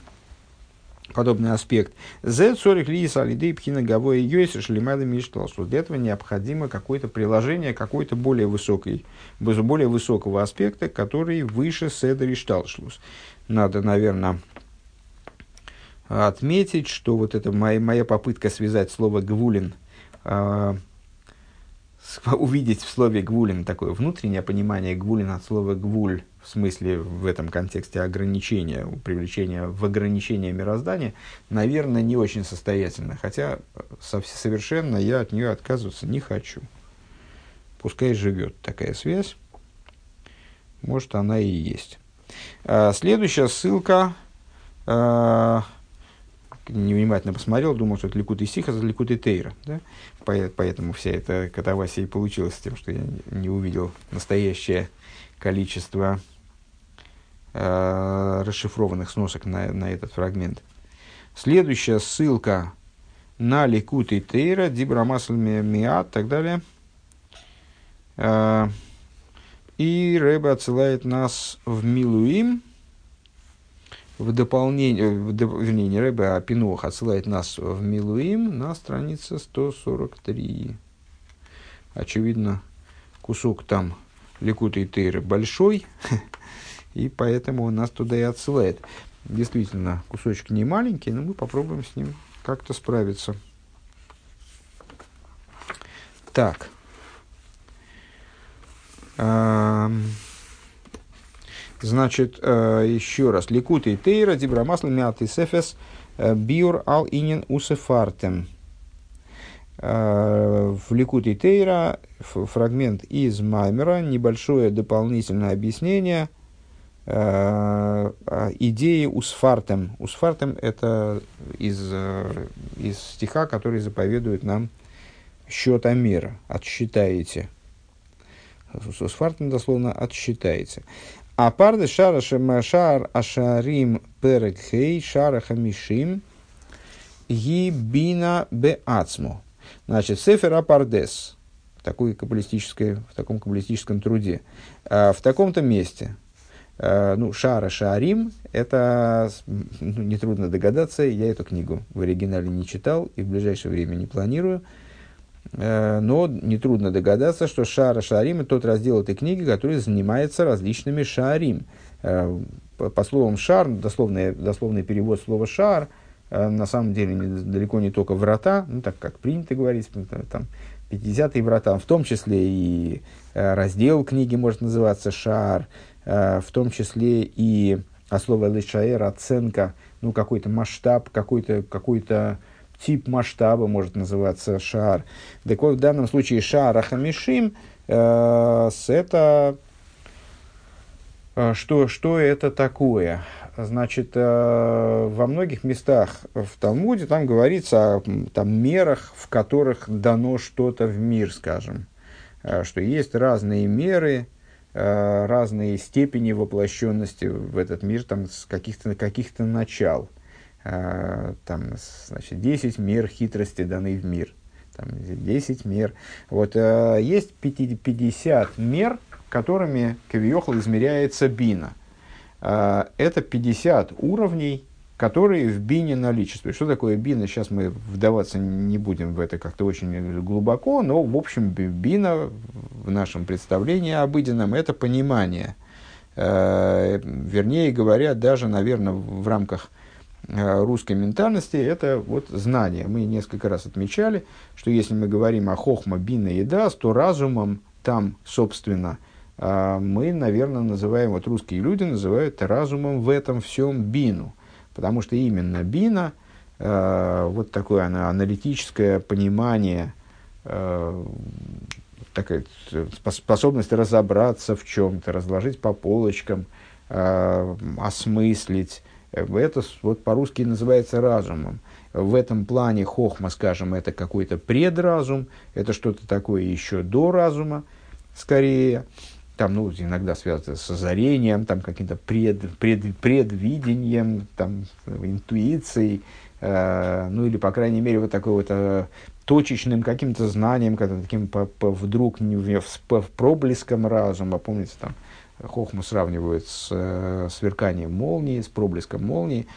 подобный аспект. Зе цорих ли салидей пхина гавой йойса шлемада мишталсу. Для этого необходимо какое-то приложение какой-то более высокой, более высокого аспекта, который выше седри шталшлус. Надо, наверное, отметить, что вот это моя, моя попытка связать слово «гвулин» э, увидеть в слове «гвулин» такое внутреннее понимание «гвулин» от слова «гвуль» в смысле в этом контексте ограничения, привлечения в ограничение мироздания, наверное, не очень состоятельно. Хотя совершенно я от нее отказываться не хочу. Пускай живет такая связь. Может, она и есть. А, следующая ссылка а, невнимательно посмотрел, думал, что это Ликут и Сиха, это Ликут и Тейра. Да? Поэтому вся эта катавасия и получилась тем, что я не увидел настоящее количество э, расшифрованных сносок на, на этот фрагмент. Следующая ссылка на Ликут и Тейра, Дибрамасль Миат и так далее. Э, и Рэбе отсылает нас в Милуим, в дополнение, в, вернее, не Рэбе, а Пинох отсылает нас в Милуим на странице 143. Очевидно, кусок там Ликута и Тейры большой, и поэтому он нас туда и отсылает. Действительно, кусочек не маленький, но мы попробуем с ним как-то справиться. Так. Значит, э, еще раз. Ликут и тейра, дибрамасл мят и сефес, э, биур ал инин усефартем. Э, в Ликут и Тейра фрагмент из Маймера, небольшое дополнительное объяснение идеи усфартем. Усфартем – это из, из стиха, который заповедует нам счета мира. Отсчитаете. Усфартем дословно отсчитаете. А парды шара шар ашарим перекхей шара хамишим гибина беацму. Значит, Сефер Апардес, такой в таком каббалистическом труде, а, в таком-то месте, ну, Шара Шарим, это ну, нетрудно догадаться, я эту книгу в оригинале не читал и в ближайшее время не планирую, Э, но нетрудно догадаться, что Шара Шарим – это тот раздел этой книги, который занимается различными шарим. Э, по словам шар, дословный, дословный перевод слова шар, э, на самом деле далеко не только врата, ну так как принято говорить, там 50-е врата, в том числе и раздел книги может называться шар, в том числе и а слово лишаэр оценка, ну какой-то масштаб, какой-то какой-то тип масштаба может называться шар. Так вот, в данном случае шар Ахамишим э, это э, что, что это такое? Значит, э, во многих местах в Талмуде там говорится о там, мерах, в которых дано что-то в мир, скажем. Э, что есть разные меры, э, разные степени воплощенности в этот мир там, с каких-то каких начал. А, там, значит, 10 мер хитрости даны в мир, там, 10 мер. Вот, э, есть 50 мер, которыми Кавиохал измеряется бина. Э, это 50 уровней, которые в бине наличествуют. Что такое бина? Сейчас мы вдаваться не будем в это как-то очень глубоко, но, в общем, бина в нашем представлении обыденном – это понимание. Э, вернее говоря, даже, наверное, в рамках Э, русской ментальности это вот знание. Мы несколько раз отмечали, что если мы говорим о хохма, бина и дас, то разумом там, собственно, э, мы, наверное, называем, вот русские люди называют разумом в этом всем бину. Потому что именно бина, э, вот такое аналитическое понимание такая способность разобраться в чем-то, разложить по полочкам, э, осмыслить. Это вот по-русски называется разумом. В этом плане хохма, скажем, это какой-то предразум, это что-то такое еще до разума, скорее. Там, ну, иногда связано с озарением, там, каким-то пред, пред, предвидением, там, интуицией, э, ну, или, по крайней мере, вот такой вот э, точечным каким-то знанием, когда таким по, по, вдруг не, в, в проблеском разума, помните, там, Хохму сравнивают с э, сверканием молнии, с проблеском молнии.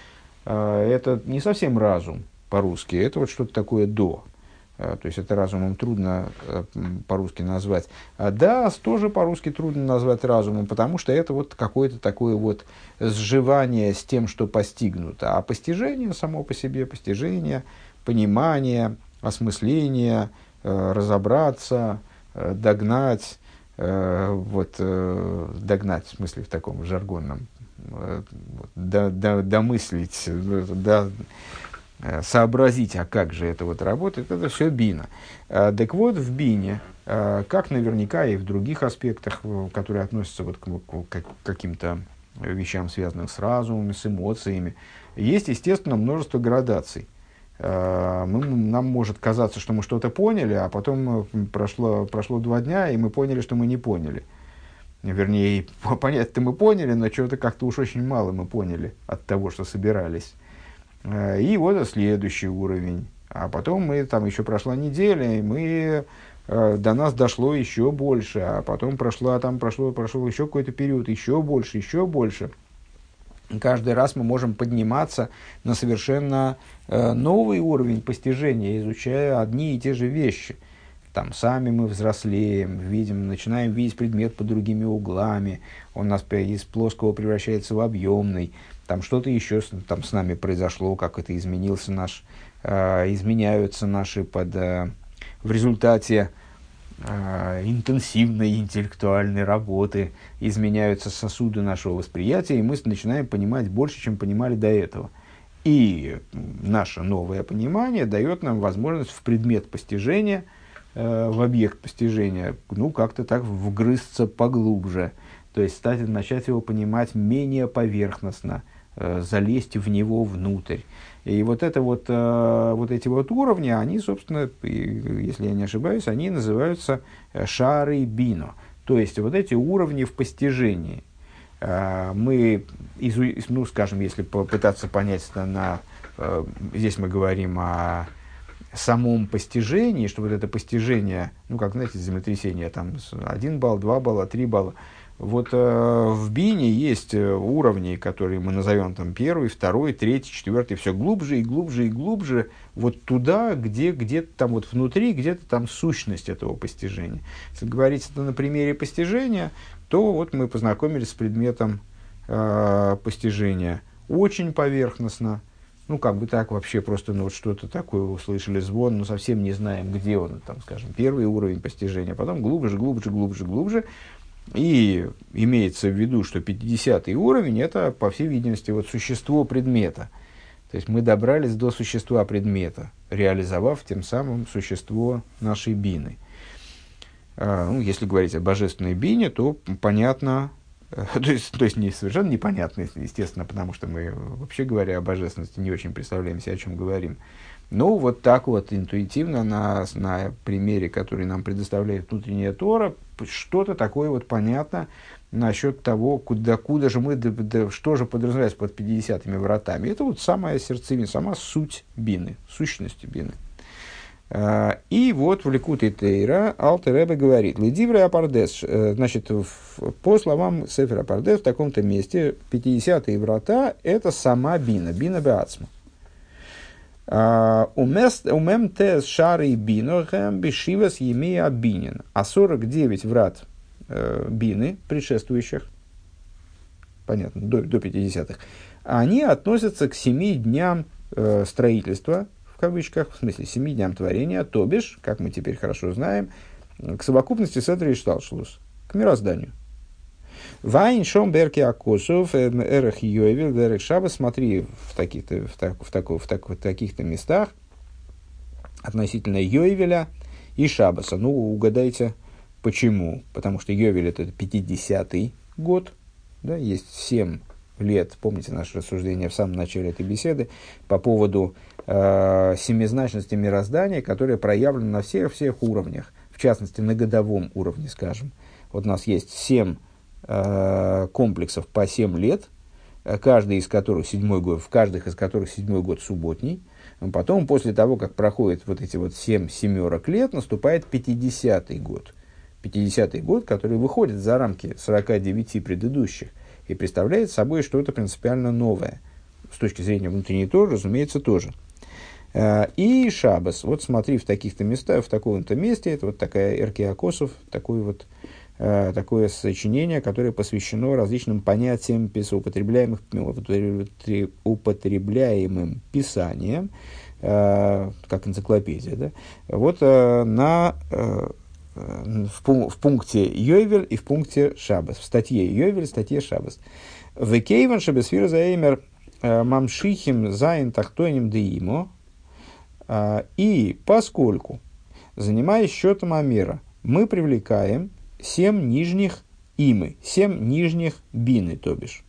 Э, это не совсем разум по-русски, это вот что-то такое до. Э, то есть это разумом трудно э, по-русски назвать. А да, тоже по-русски трудно назвать разумом, потому что это вот какое-то такое вот сживание с тем, что постигнуто. А постижение само по себе, постижение, понимание, осмысление, э, разобраться, догнать, вот, догнать, в смысле в таком жаргонном, до, домыслить, до, сообразить, а как же это вот работает, это все бина. Э, так вот, в бине, э, как наверняка и в других аспектах, которые относятся вот к, каким-то вещам, связанным с разумом, с эмоциями, есть, естественно, множество градаций. Нам может казаться, что мы что-то поняли, а потом прошло, прошло два дня, и мы поняли, что мы не поняли. Вернее, понять-то мы поняли, но чего-то как-то уж очень мало мы поняли от того, что собирались. Э, и вот следующий уровень. А потом мы, там еще прошла неделя, и мы, э, до нас дошло еще больше, а потом прошла, там прошло, прошел еще какой-то период, еще больше, еще больше. Каждый раз мы можем подниматься на совершенно э, новый уровень постижения, изучая одни и те же вещи. Там сами мы взрослеем, видим, начинаем видеть предмет под другими углами, он у нас из плоского превращается в объемный там что-то еще там с нами произошло, как это изменился наш, э, изменяются наши под, э, в результате э, интенсивной интеллектуальной работы, изменяются сосуды нашего восприятия, и мы начинаем понимать больше, чем понимали до этого. И наше новое понимание дает нам возможность в предмет постижения, э, в объект постижения, ну, как-то так вгрызться поглубже, то есть стать, начать его понимать менее поверхностно, залезть в него внутрь. И вот, это вот, э, вот эти вот уровни, они, собственно, если я не ошибаюсь, они называются э, шары бино. То есть вот эти уровни в постижении. Мы, ну, скажем, если попытаться понять на, на здесь мы говорим о самом постижении, что вот это постижение, ну, как, знаете, землетрясение, там, один балл, два балла, три балла, вот э, в бине есть э, уровни, которые мы назовем там первый, второй, третий, четвертый, все глубже и глубже и глубже, вот туда, где где-то там вот внутри, где-то там сущность этого постижения. Если говорить это на примере постижения, то вот мы познакомились с предметом э, постижения. Очень поверхностно, ну, как бы так вообще просто, ну, вот что-то такое услышали звон, но совсем не знаем, где он, там, скажем, первый уровень постижения, потом глубже, глубже, глубже, глубже, и имеется в виду, что 50 уровень – это, по всей видимости, вот существо предмета. То есть мы добрались до существа предмета, реализовав тем самым существо нашей бины. А, ну, если говорить о божественной бине, то понятно, то есть, то есть не совершенно непонятно, естественно, потому что мы, вообще говоря о божественности, не очень представляем себе, о чем говорим. Ну, вот так вот интуитивно на, на примере, который нам предоставляет внутренняя Тора, что-то такое вот понятно насчет того, куда, куда же мы, да, да, что же подразумевается под 50-ми вратами. Это вот самая сердцевина, сама суть бины, сущность бины. А, и вот в Ликуте Тейра Алтер Ребе говорит, Ледивре Апардес, э, значит, по словам Сефера Апардес, в таком-то месте 50-е врата – это сама бина, бина Беацма. А, умем тез шары бинохем бешивас емея бинин. А 49 врат э, бины, предшествующих, понятно, до, до 50-х, они относятся к семи дням э, строительства, в кавычках, в смысле, семи дням творения, то бишь, как мы теперь хорошо знаем, к совокупности Седри и Шталшлус, к мирозданию. Вайн шом берки акосов, эрах йовил, эрах шаба, смотри в, таких-то, в, так, в, тако, в, так, в таких-то местах относительно йовеля и шабаса. Ну, угадайте, Почему? Потому что Йовель это 50-й год, да, есть 7 лет, помните наше рассуждение в самом начале этой беседы, по поводу э, семизначности мироздания, которое проявлено на всех, всех уровнях, в частности, на годовом уровне, скажем. Вот у нас есть 7 э, комплексов по 7 лет, э, каждый из которых седьмой год, в каждых из которых седьмой год субботний. Потом, после того, как проходит вот эти вот семь семерок лет, наступает 50-й год. 50-й год, который выходит за рамки 49 предыдущих и представляет собой что-то принципиально новое. С точки зрения внутренней Торы, разумеется, тоже. Э, и Шабас. Вот смотри, в таких-то местах, в таком-то месте, это вот такая Эркиакосов, такой вот, э, такое сочинение, которое посвящено различным понятиям, употребляемых, употребляемым писанием, э, как энциклопедия, да? вот на в, пункте Йойвель и в пункте Шабас. В статье Йойвель, в статье Шабас. В Кейван Шабасфир Заэмер э, Мамшихим Зайн Тахтоним Деимо. Э, и поскольку, занимаясь счетом Амера, мы привлекаем семь нижних имы, семь нижних бины, то бишь.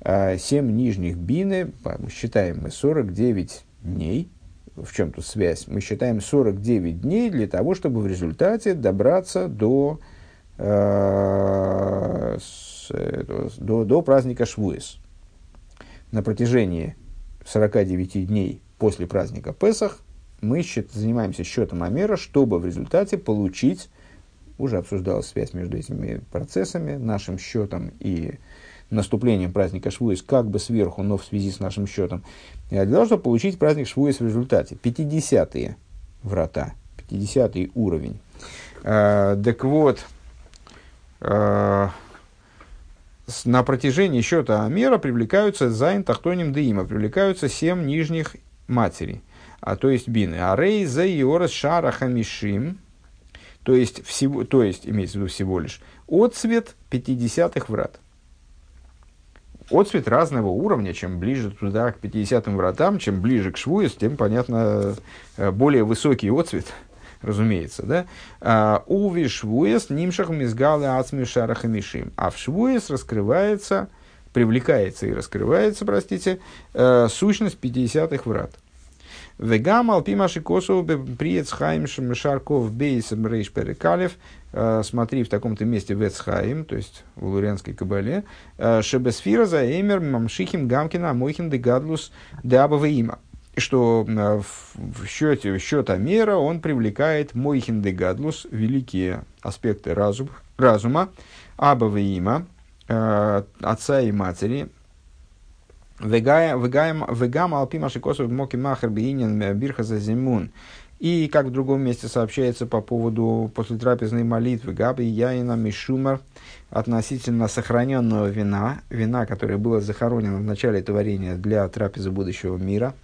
Э, семь нижних бины, считаем мы 49 дней – в чем тут связь? Мы считаем 49 дней для того, чтобы в результате добраться до, э, с, до, до праздника Швуэс. На протяжении 49 дней после праздника Песах мы счет, занимаемся счетом Амера, чтобы в результате получить, уже обсуждалась связь между этими процессами, нашим счетом и наступлением праздника Швуис как бы сверху, но в связи с нашим счетом, для того, чтобы получить праздник Швуис в результате. 50-е врата, 50-й уровень. А, так вот, а, на протяжении счета Амера привлекаются Зайн Тахтоним Деима, привлекаются семь нижних матерей, а то есть бины. Арей за Иорас Шара Хамишим, то есть, всего, то есть, имеется в виду всего лишь, отцвет 50-х врат отцвет разного уровня. Чем ближе туда, к 50-м вратам, чем ближе к Швуес, тем, понятно, э, более высокий отцвет, разумеется. Да? А, Уви Швуес нимшах мизгалы ацми шараха мишим. А в Швуес раскрывается, привлекается и раскрывается, простите, э, сущность 50-х врат. Вегам алпимаши косу приец хайм шарков бейс рейш перекалев. Э, смотри в таком-то месте Вецхайм, то есть в Луренской кабале. Э, Шебесфира за эмер мамшихим гамкина мойхин де гадлус де има. Что э, в счете, в счет Амера он привлекает мойхин де гадлус, великие аспекты разум, разума, абава има, отца и матери, Вегам алпима шикосу моки махер биинин бирха за зимун. И, как в другом месте сообщается по поводу после трапезной молитвы Габи Яина Мишумар относительно сохраненного вина, вина, которое было захоронено в начале творения для трапезы будущего мира,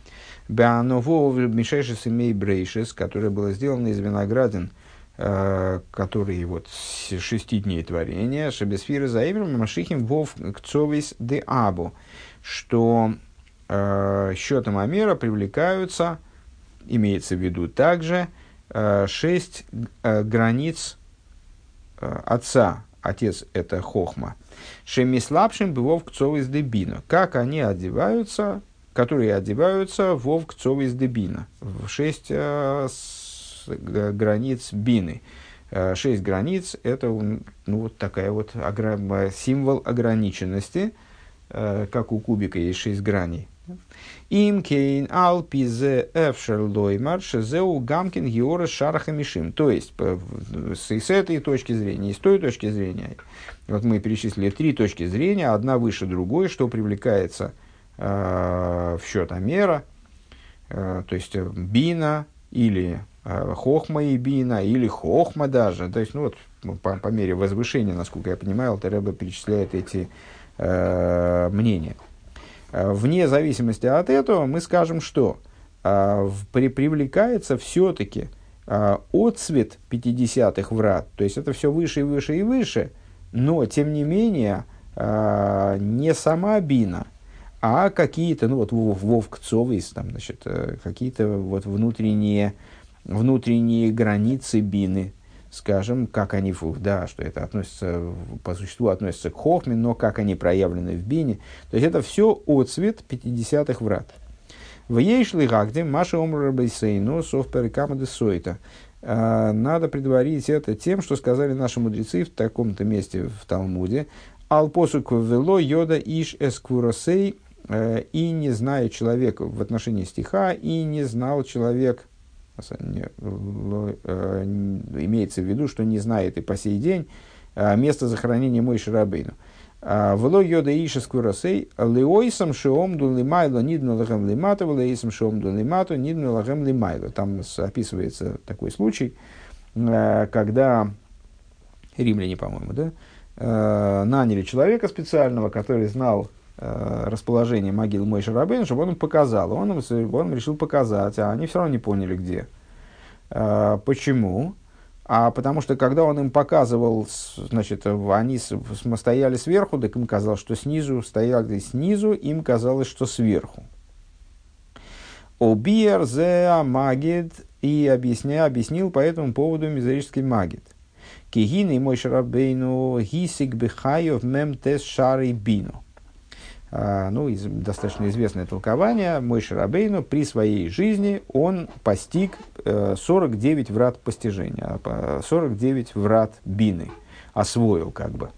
Беаново Мишешес Имей Брейшес, которое было сделано из виноградин, э, который вот с шести дней творения, Шебесфира Заивром Машихим Вов Кцовис де Абу, что э, счетом Амера привлекаются, имеется в виду также, э, шесть э, границ э, отца. Отец – это Хохма. Шемислапшим бывов кцов из дебина. Как они одеваются, которые одеваются вов кцов из дебина. В шесть э, с, э, границ бины. Э, шесть границ – это ну, вот такая вот огр... символ ограниченности – как у кубика есть шесть граней. Им кейн алпи зе эфшер лоймар шезеу гамкин геора шараха мишим. То есть, с, с этой точки зрения и с той точки зрения, вот мы перечислили три точки зрения, одна выше другой, что привлекается э, в счет Амера, э, то есть э, бина или э, хохма и бина, или хохма даже. То есть, ну вот, по, по мере возвышения, насколько я понимаю, Алтареба перечисляет эти э, Э, вне зависимости от этого мы скажем, что э, при, привлекается все-таки э, отцвет 50-х врат, то есть это все выше и выше и выше, но тем не менее э, не сама бина, а какие-то, ну вот Вов, Вов там, значит, э, какие-то вот внутренние, внутренние границы бины, скажем, как они, да, что это относится, по существу относится к хохме, но как они проявлены в бине. То есть это все отцвет 50-х врат. В ей шли гагде Маша Омра Бейсейну Сов Перекамады Сойта. А, надо предварить это тем, что сказали наши мудрецы в таком-то месте в Талмуде. Алпосук вело йода иш эсквуросей э, и не знает человек в отношении стиха, и не знал человек имеется в виду, что не знает и по сей день э, место захоронения Мой Шарабейну. А, Вло йода иша скурасей, леойсам шеом лимайло нидну лагем лимату, леойсам шеом лимату, нидну лагем лимайло. Там описывается такой случай, э, когда римляне, по-моему, да, наняли человека специального, который знал расположение могил Мой Шарабейна, чтобы он им показал. Он, он решил показать, а они все равно не поняли, где. А, почему? А потому что, когда он им показывал, значит, они стояли сверху, так им казалось, что снизу, стояли снизу, им казалось, что сверху. Обиер зе магид и объясня, объяснил по этому поводу мизерический магид. Кигин и мой шарабейну гисик бихайов мем тес шары бину. А, ну, из, достаточно известное толкование, мой Шарабейну при своей жизни он постиг 49 э, врат постижения, 49 а, врат бины, освоил как бы.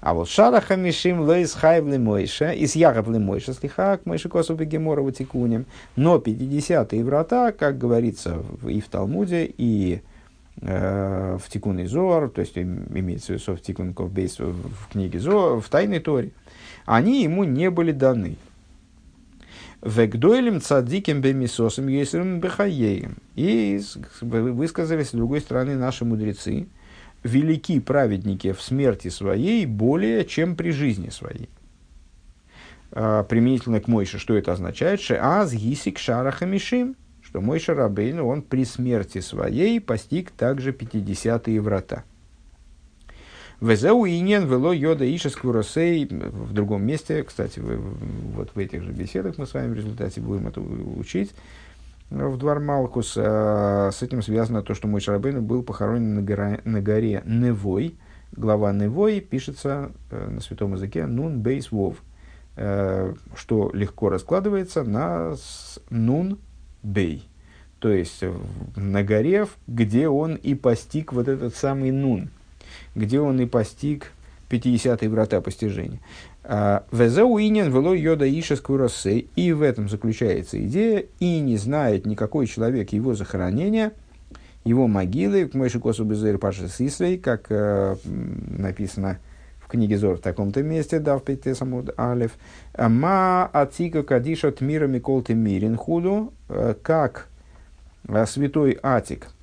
А вот Шара Хамишим Лейс Хайвли Мойша, из Ягавли Мойша, слиха к Мойши Косу Бегеморова Тикунем. Но 50-е врата, как говорится и в Талмуде, и э, в Тикун и Зоар, то есть имеется в виду в Тикун Ковбейс в книге Зоар, в Тайной Торе, они ему не были даны. Вегдойлем цадиким бемисосом есером бехаеем. И высказались с другой стороны наши мудрецы, велики праведники в смерти своей более, чем при жизни своей. А, применительно к Мойше, что это означает? Шеаз гисик шарахамишим, что Мойша Рабейн, он при смерти своей постиг также 50-е врата. Везеу инен вело йода иша скуросей в другом месте. Кстати, вот в этих же беседах мы с вами в результате будем это учить. В Двор Малкус а, с этим связано то, что мой Шарабейн был похоронен на горе, на горе Невой. Глава Невой пишется э, на святом языке Нун Бейс Вов, э, что легко раскладывается на Нун Бей. То есть на горе, где он и постиг вот этот самый Нун – где он и постиг 50-е врата постижения. А, Везеуинен вело йода иша скуросей. И в этом заключается идея. И не знает никакой человек его захоронения, его могилы, к Мойши Косу Безер Паша Сисрей, как э, написано в книге Зор в таком-то месте, да, в Пейтесамуд Алев. Ма атика кадиша тмира микол мирин худу, э, как э, святой Атик –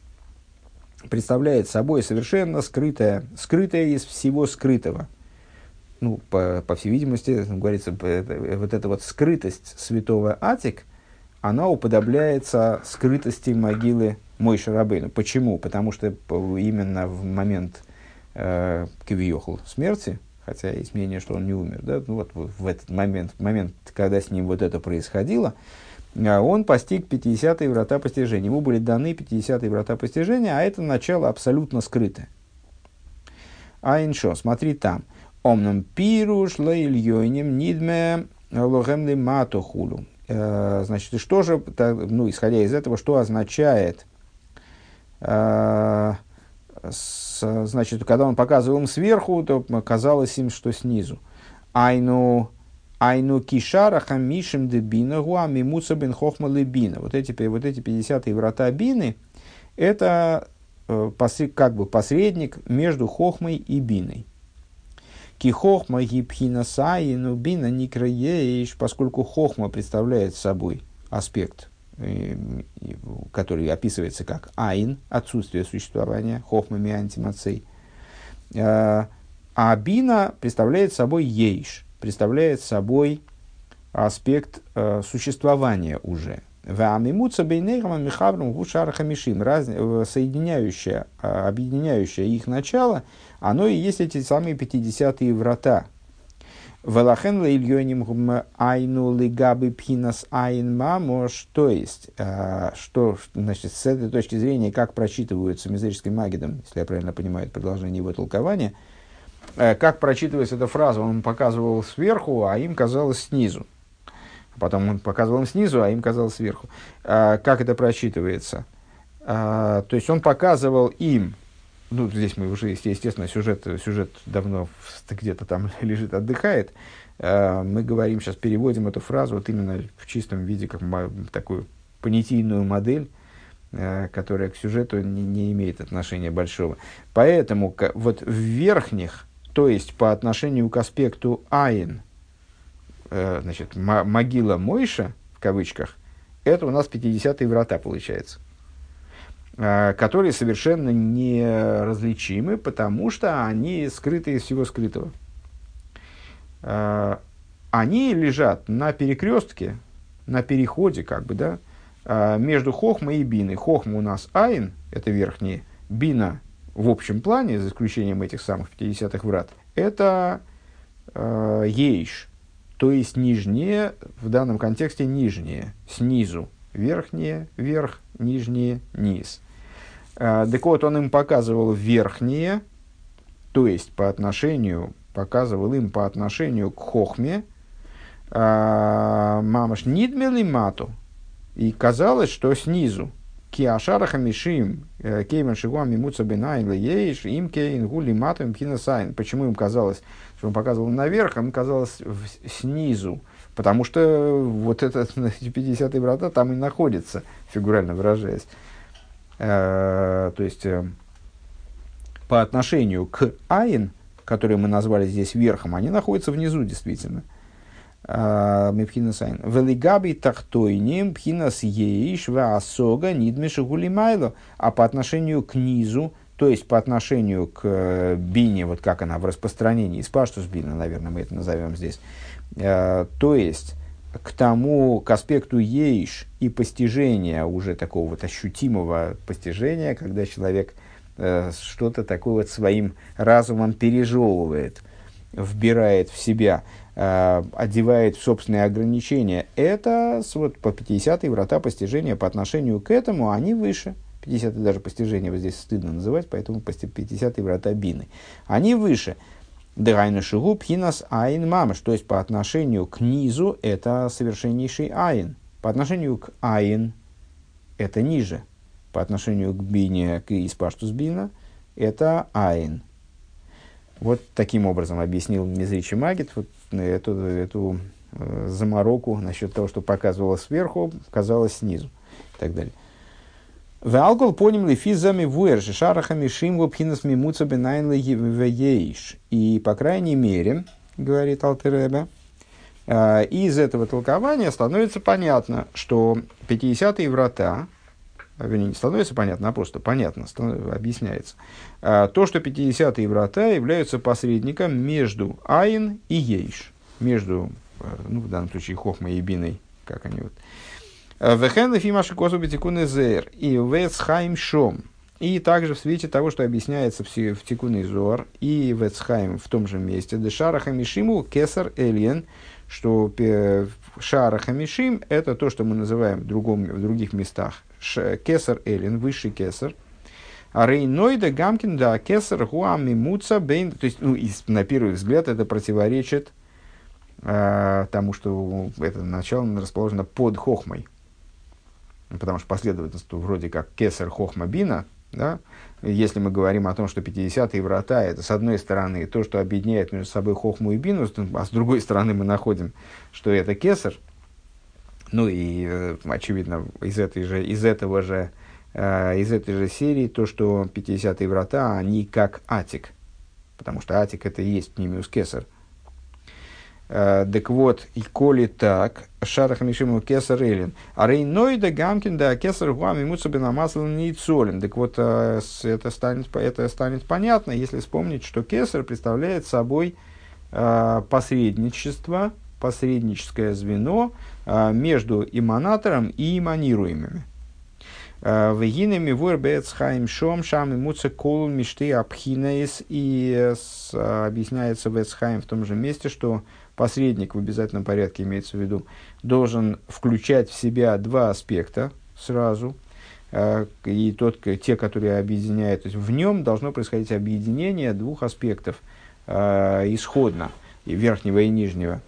представляет собой совершенно скрытое, скрытое из всего скрытого. Ну, по, по всей видимости, говорится, вот эта вот скрытость святого Атик, она уподобляется скрытости могилы Мой Шарабейну. Почему? Потому что именно в момент э, Кивиохл смерти, хотя есть мнение, что он не умер, да, ну, вот в этот момент, момент, когда с ним вот это происходило, он постиг 50-е врата постижения. Ему были даны 50-е врата постижения, а это начало абсолютно скрытое. А иншо, смотри там. Омном пируш лейльёйнем нидме лохемли матохулу. Э, значит, что же, ну, исходя из этого, что означает, э, значит, когда он показывал им сверху, то казалось им, что снизу. Айну Айну кишара хамишим де бина гуа мимуца бен хохма бина. Вот эти, вот эти 50 врата бины, это э, как бы посредник между хохмой и биной. Ки хохма гипхина саину бина никроеиш, поскольку хохма представляет собой аспект, э, который описывается как айн, отсутствие существования, хохмами антимацей. Э, а бина представляет собой ейш, представляет собой аспект э, существования уже. Соединяющая, объединяющее их начало, оно и есть эти самые 50-е врата. Валахен лильоним айну лигабы пхинас айн мамош. То есть, а, что, значит, с этой точки зрения, как прочитываются мизерическим магидом, если я правильно понимаю продолжение его толкования, э, как прочитывается эта фраза, он показывал сверху, а им казалось снизу. Потом он показывал им снизу, а им казалось сверху. А, как это прочитывается? А, то есть он показывал им ну, здесь мы уже, естественно, сюжет, сюжет давно где-то там лежит, отдыхает. Мы говорим, сейчас переводим эту фразу вот именно в чистом виде, как такую понятийную модель, которая к сюжету не, не имеет отношения большого. Поэтому вот в верхних, то есть по отношению к аспекту Айн, э, значит, могила Мойша, в кавычках, это у нас 50-е врата получается. Э, которые совершенно неразличимы, потому что они скрыты из всего скрытого. Э, они лежат на перекрестке, на переходе, как бы, да, э, между Хохмой и Биной. Хохма у нас Айн, это верхние, Бина в общем плане, за исключением этих самых 50-х врат, это э, Ейш, то есть нижнее, в данном контексте нижнее, снизу, верхнее, верх, нижнее, низ. Так вот, он им показывал верхние, то есть по отношению, показывал им по отношению к хохме, а, мамаш нидмели мату, и казалось, что снизу, Киашараха Мишим, э, Кейман Шигуам Мимуца Бенайн Ейш, им Кейн Гули Мату Пхинасайн. Почему им казалось, что он показывал наверх, а им казалось снизу? Потому что вот этот 50-й врата там и находится, фигурально выражаясь. Э, то есть э, по отношению к Айн, который мы назвали здесь верхом, они находятся внизу действительно. Э, Мепхинас Айн. Велигаби тахтойним пхинас еиш ваасога нидмеши гулимайло. А по отношению к низу, то есть по отношению к бине, вот как она в распространении, спаштус бина, наверное, мы это назовем здесь, то есть к тому, к аспекту ейш и постижения, уже такого вот ощутимого постижения, когда человек э, что-то такое вот своим разумом пережевывает, вбирает в себя, э, одевает в собственные ограничения, это вот по 50-е врата постижения по отношению к этому, они выше. 50-е даже постижения вот здесь стыдно называть, поэтому 50-е врата бины. Они выше. Дегайна шигу пхинас айн мамаш. То есть по отношению к низу это совершеннейший айн. По отношению к айн это ниже. По отношению к бине, к испаштус бина, это айн. Вот таким образом объяснил Мизричи Магит вот эту, эту э, замороку насчет того, что показывало сверху, казалось снизу и так далее. В алкол поним ли физами вуэрши шарахами шимгу пхинас мимуца бенайн веейш. И, по крайней мере, говорит Алтеребе, э, из этого толкования становится понятно, что 50-е врата, вернее, не становится понятно, а просто понятно, объясняется. Э, то, что 50-е врата являются посредником между Айн и Ейш. Между, э, ну, в данном случае, Хохмой и Биной, как они вот, Вехен фимаши косу бетикуны зер и вецхайм шом. И также в свете того, что объясняется в, в Тикуне Зор и Вецхайм в том же месте, Дешара Хамишиму Кесар Эльен, что Шара Хамишим – это то, что мы называем в, другом, в других местах Кесар Эльен, высший Кесар. А Рейнойда Гамкин да Кесар Хуами Муца Бейн. То есть, ну, и, на первый взгляд, это противоречит э, тому, что это начало расположено под Хохмой потому что последовательность вроде как кесар хохмабина, да, если мы говорим о том, что 50-е врата – это, с одной стороны, то, что объединяет между собой хохму и бину, а с другой стороны мы находим, что это кесар, ну и, э, очевидно, из, этой же, из, этого же, э, из этой же серии то, что 50-е врата, они как атик, потому что атик – это и есть пнимиус кесар. Э, так вот, и коли так, Шарах Мишиму Кесар Эллин, а Рейнойда Гамкин да Кесар Гуами Муцабина Масл Нейцолин. Так вот, это станет, это станет понятно, если вспомнить, что Кесар представляет собой посредничество, посредническое звено между иманатором и иманируемыми. Вегинами вурбецхайм шом шам и муца кол мишты абхинаис. И объясняется в Эцхайм в том же месте, что посредник в обязательном порядке имеется в виду, должен включать в себя два аспекта сразу, и тот, те, которые объединяют, то есть в нем должно происходить объединение двух аспектов исходно, верхнего и нижнего.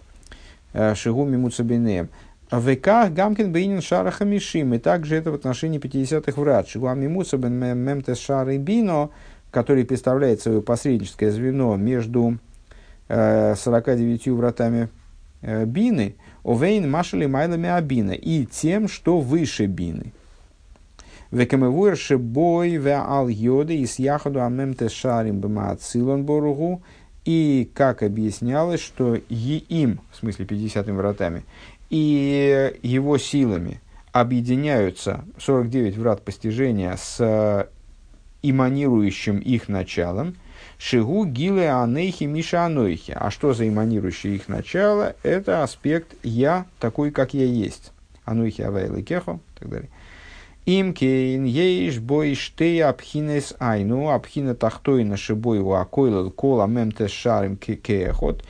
Шигуми Муцабинеем. В веках Гамкин Бейнин Шара Хамишим. И также это в отношении 50-х врат. Шигуами Муцабин Мемтес Шары Бино, который представляет свое посредническое звено между 49 вратами э, бины, овейн машали майлами абина, и тем, что выше бины. Векамевуэр бой ве ал йоды и с яходу амем шарим бема ацилон боругу, и как объяснялось, что им, в смысле 50 вратами, и его силами объединяются 49 врат постижения с иманирующим их началом – Шигу гиле анейхи миша анойхи. А что за эманирующее их начало? Это аспект «я такой, как я есть». Анойхи авайлы кехо и так далее. Им кейн ейш бой штей абхинес айну, абхина тахтойна шибой у акойлал кола мемтес шарим кехот.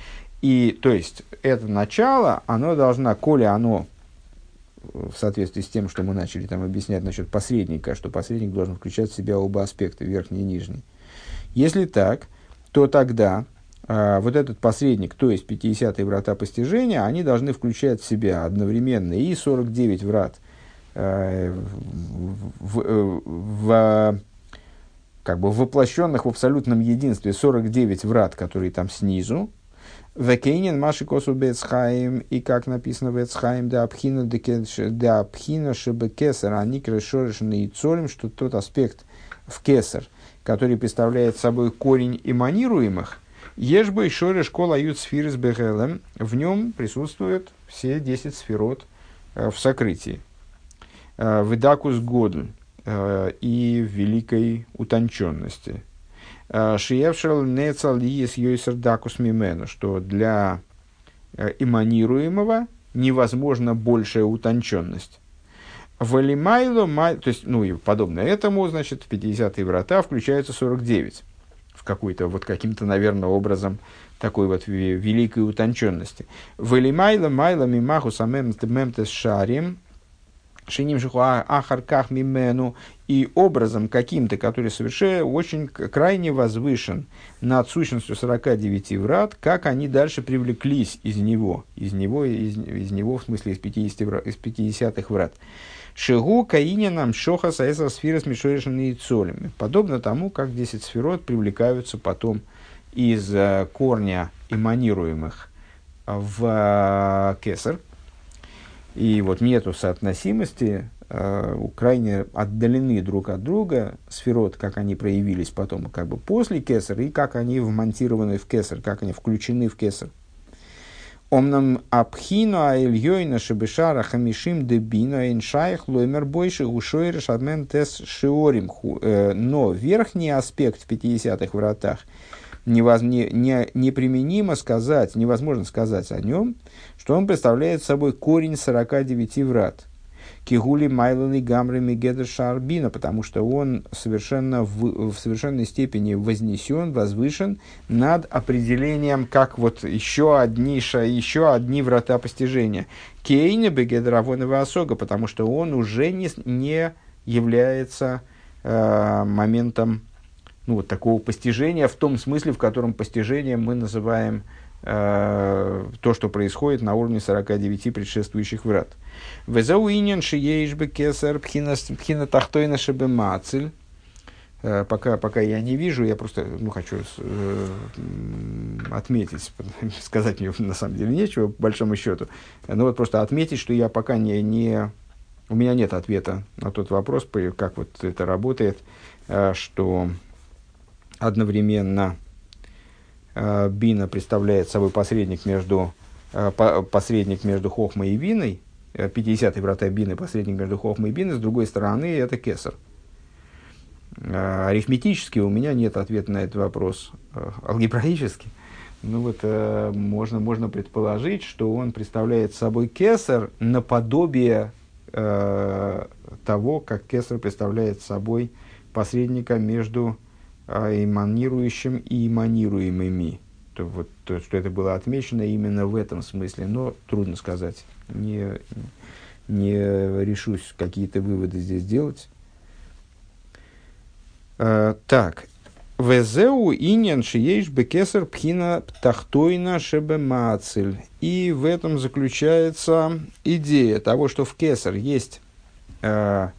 И, то есть, это начало, оно должно, коли оно в соответствии с тем, что мы начали там объяснять насчет посредника, что посредник должен включать в себя оба аспекта, верхний и нижний. Если так, то тогда э, вот этот посредник, то есть 50-е врата постижения, они должны включать в себя одновременно и 49 врат э, в, в, в, как бы воплощенных в абсолютном единстве 49 врат, которые там снизу, Векейнин Маши Косу Бецхаим, и как написано Бецхаим, да Абхина да Абхина Шебекесар, они крешорешны и цорим, что тот аспект в Кесар, который представляет собой корень эманируемых, Ешба и Шоре школа Ают Сфирис Бехелем, в нем присутствуют все 10 сферот э, в сокрытии. Э, Видакус Годль э, и великой утонченности. Шиевшел Нецал Лиес Йойсер Дакус Мимену, что для эманируемого невозможна большая утонченность. Валимайло, то есть, ну и подобно этому, значит, в 50-е врата включаются 49 в какой-то, вот каким-то, наверное, образом такой вот великой утонченности. Валимайло, майло, мимаху, самем, мемтес шарим, шиним жиху а, ахарках мимену, и образом каким-то, который совершенно очень крайне возвышен над сущностью 49 врат, как они дальше привлеклись из него, из него, из, из него, в смысле, из 50, из 50-х врат. Шигу каининам шоха саэсар сфера с мишорешными цолями. Подобно тому, как 10 сферот привлекаются потом из э, корня эманируемых в э, кесар. И вот нету соотносимости, э, крайне отдалены друг от друга сферот, как они проявились потом как бы после кесар, и как они вмонтированы в кесар, как они включены в кесар. Омнам абхину аэльёйна шебешара хамишим дебину эйншайх лоймер больше ушойр шадмен тес шиорим. Э, но верхний аспект в 50-х вратах невоз, не, не, неприменимо сказать, невозможно сказать о нем, что он представляет собой корень 49 врат – Кигули Майланы Гамры Мегедр Шарбина, потому что он совершенно в, в совершенной степени вознесен, возвышен над определением, как вот еще одни, еще одни врата постижения. Кейна Бегедр Авонова Осога, потому что он уже не, не является э, моментом ну, вот такого постижения в том смысле, в котором постижение мы называем э, то, что происходит на уровне 49 предшествующих врат. Везауинен шиеишбе кесар пхина тахтойна шебе мацель. Э, пока, пока я не вижу, я просто ну, хочу э, отметить, сказать мне на самом деле нечего, по большому счету, но вот просто отметить, что я пока не, не, у меня нет ответа на тот вопрос, как вот это работает, э, что одновременно э, Бина представляет собой посредник между, э, посредник между Хохмой и Виной, 50-й врата Бины, посредник между Хохмой и Биной, с другой стороны это Кесар. Э, арифметически у меня нет ответа на этот вопрос. Алгебраически, ну вот можно, можно предположить, что он представляет собой Кесар наподобие того, как Кесар представляет собой посредника между эманирующим и эманируемыми. то, вот, то, что это было отмечено именно в этом смысле, но трудно сказать. Не, не решусь какие-то выводы здесь делать. А, так. Везеу иньян шиеш бекесар пхина птахтойна шебемацель. И в этом заключается идея того, что в кесар есть э,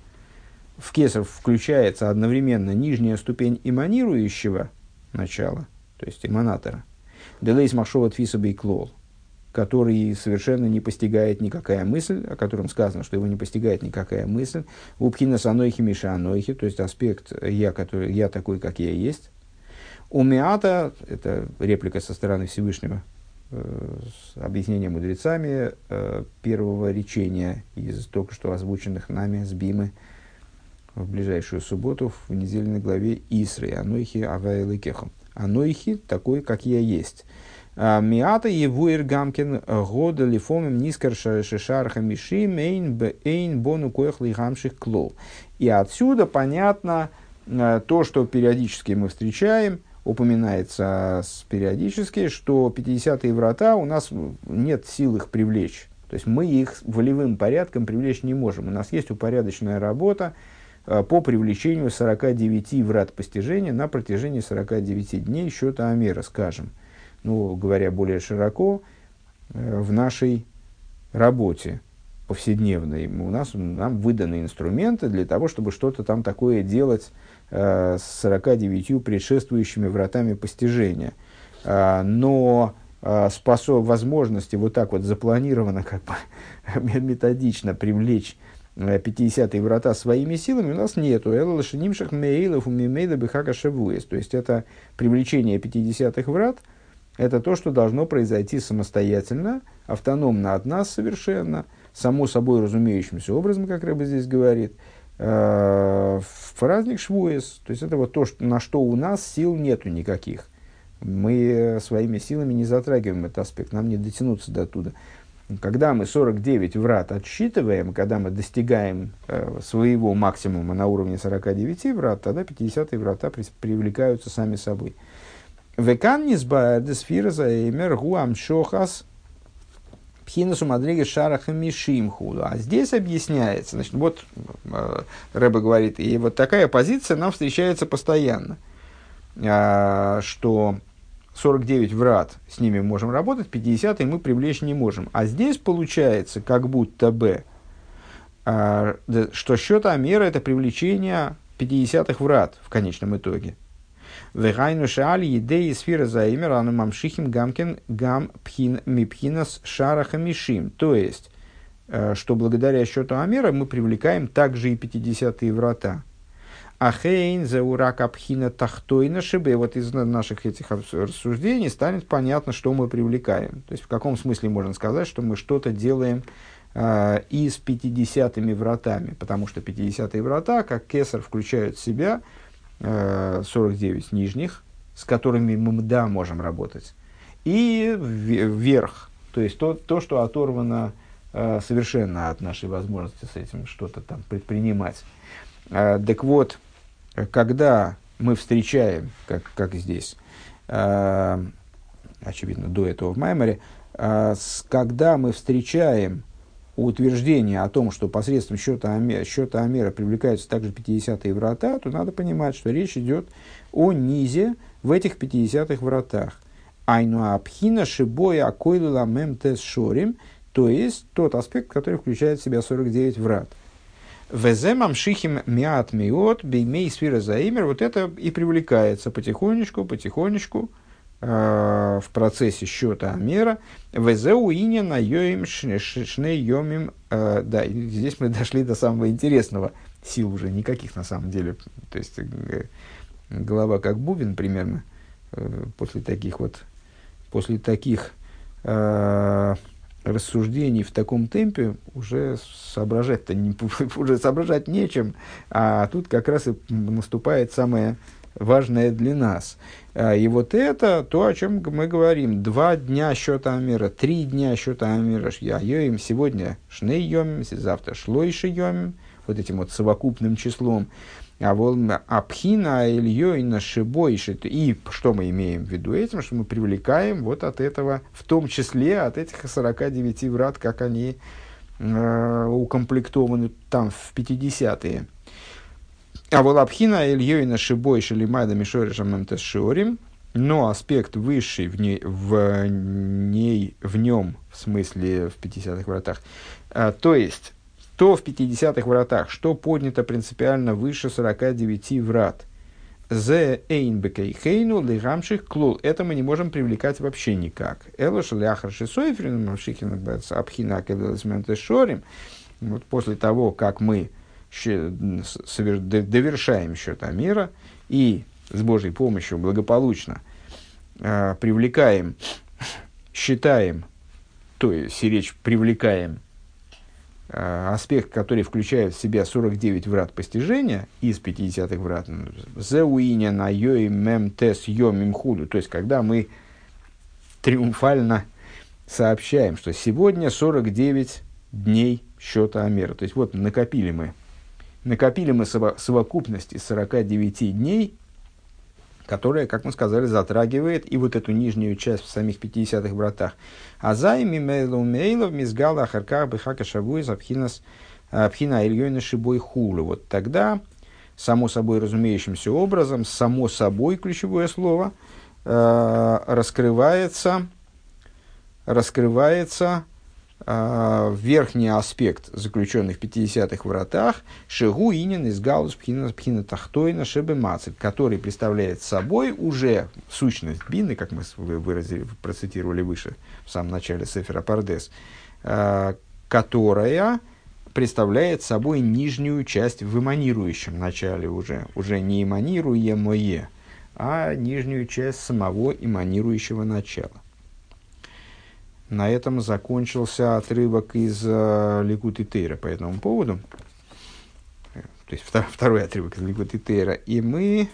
в кесар включается одновременно нижняя ступень эманирующего начала, то есть эманатора, делейс махшова тфиса бейклол, который совершенно не постигает никакая мысль, о котором сказано, что его не постигает никакая мысль, упхина санойхи миша анойхи, то есть аспект я, который, я такой, как я есть. У Миата, это реплика со стороны Всевышнего, э, с объяснением мудрецами э, первого речения из только что озвученных нами с Бимы, в ближайшую субботу в недельной главе Исры, Анойхи Авайлы Кехом. Анойхи такой, как я есть. А, Миата Евуир Гамкин года лифомим нискар шешарха миши мейн эйн бону коях лихамших клол. И отсюда понятно а, то, что периодически мы встречаем, упоминается периодически, что 50-е врата у нас нет сил их привлечь. То есть мы их волевым порядком привлечь не можем. У нас есть упорядоченная работа, Э, по привлечению 49 врат постижения на протяжении 49 дней счета Амера, скажем. Ну, говоря более широко, э, в нашей работе повседневной у нас нам выданы инструменты для того, чтобы что-то там такое делать э, с 49 предшествующими вратами постижения. Э, но э, способ, возможности вот так вот запланированно, как бы методично привлечь 50-е врата своими силами у нас нету. Элла лошадимших мейлов умимейда бихака шавуэс. То есть это привлечение 50-х врат, это то, что должно произойти самостоятельно, автономно от нас совершенно, само собой разумеющимся образом, как Рэба здесь говорит, э, в праздник Швуэс. То есть это вот то, что, на что у нас сил нету никаких. Мы своими силами не затрагиваем этот аспект, нам не дотянуться до туда. Когда мы 49 врат отсчитываем, когда мы достигаем э, своего максимума на уровне 49 врат, тогда 50 врата при, привлекаются сами собой. Векан низбаэдесфира заэмер гуам шохас пхинасу мадриги шараха мишимху. А здесь объясняется, значит, вот э, Рэба говорит, и вот такая позиция нам встречается постоянно, э, что 49 врат, с ними можем работать, 50 мы привлечь не можем. А здесь получается, как будто бы, а, что счет Амера – это привлечение 50 врат в конечном итоге. Вегайну шаали едеи сфера заимер ану мамшихим гамкин гам пхин мипхинас шараха мишим. То есть, э, что благодаря счету Амера мы привлекаем также и 50 врата. Ахейн за урак абхина тахтойна шибе. Вот из наших этих рассуждений станет понятно, что мы привлекаем. То есть в каком смысле можно сказать, что мы что-то делаем э, и с 50 вратами. Потому что 50 врата, как кесар, включают в себя э, 49 нижних, с которыми мы, да, можем работать. И вверх, то есть то, то что оторвано э, совершенно от нашей возможности с этим что-то там предпринимать. Э, так вот, когда мы встречаем, как, как здесь, э, очевидно, до этого в Майморе, э, когда мы встречаем утверждение о том, что посредством счета Амера, счета Амера привлекаются также 50-е врата, то надо понимать, что речь идет о низе в этих 50-х вратах. Айну апхина шибоя акойлу ламем тес шорим, то есть тот аспект, который включает в себя 49 врат – Веземам шихим миат миот беймей сфера заимер. Вот это и привлекается потихонечку, потихонечку э, в процессе счета мера. Везеу иня на йоим шне йомим. Э, да, здесь мы дошли до самого интересного. Сил уже никаких на самом деле. То есть э, голова как бубен примерно э, после таких вот после таких э, рассуждений в таком темпе уже соображать-то не, уже соображать нечем, а тут как раз и наступает самое важное для нас. А, и вот это то, о чем мы говорим. Два дня счета Амира, три дня счета Амира. Я йоим сегодня шней йомим, завтра шлойши йомим, вот этим вот совокупным числом. А вот апхина ильей на шибойшит. И что мы имеем в виду этим? Что мы привлекаем вот от этого, в том числе от этих 49 врат, как они э, укомплектованы там в 50-е. А вот апхина ильей на шибойши лимайда мишоришам шиорим. Но аспект высший в, ней, в, ней, в нем, в смысле в 50-х вратах, а, то есть то в 50-х вратах, что поднято принципиально выше 49 врат. Зе эйн бекейхейну лигамших клул. Это мы не можем привлекать вообще никак. Элош ляхар шисойфрин мавшихин абхина шорим. Вот после того, как мы довершаем счета мира и с Божьей помощью благополучно э, привлекаем, считаем, то есть речь привлекаем аспект, который включает в себя 49 врат постижения из 50-х врат, зеуиня на йои мем тес йомим худу, то есть когда мы триумфально сообщаем, что сегодня 49 дней счета Амера. То есть вот накопили мы, накопили мы совокупность из 49 дней которая, как мы сказали, затрагивает и вот эту нижнюю часть в самих 50-х вратах. А за ими мейлу мейлов мизгала ахарках бихака шавуй запхинас пхина ильёйна шибой хулы. Вот тогда, само собой разумеющимся образом, само собой ключевое слово, э, раскрывается, раскрывается э, верхний аспект, заключенный в 50-х вратах, Шигу Инин из Галус Пхина, Тахтойна Шебе Мацель, который представляет собой уже сущность Бины, как мы выразили, процитировали выше, в самом начале Сефера Пардес, э, которая представляет собой нижнюю часть в эманирующем начале уже, уже не эманируемое, а нижнюю часть самого эманирующего начала. На этом закончился отрывок из э, Ликут и Тейра по этому поводу. То есть втор, второй отрывок из Ликут и Тейра. И мы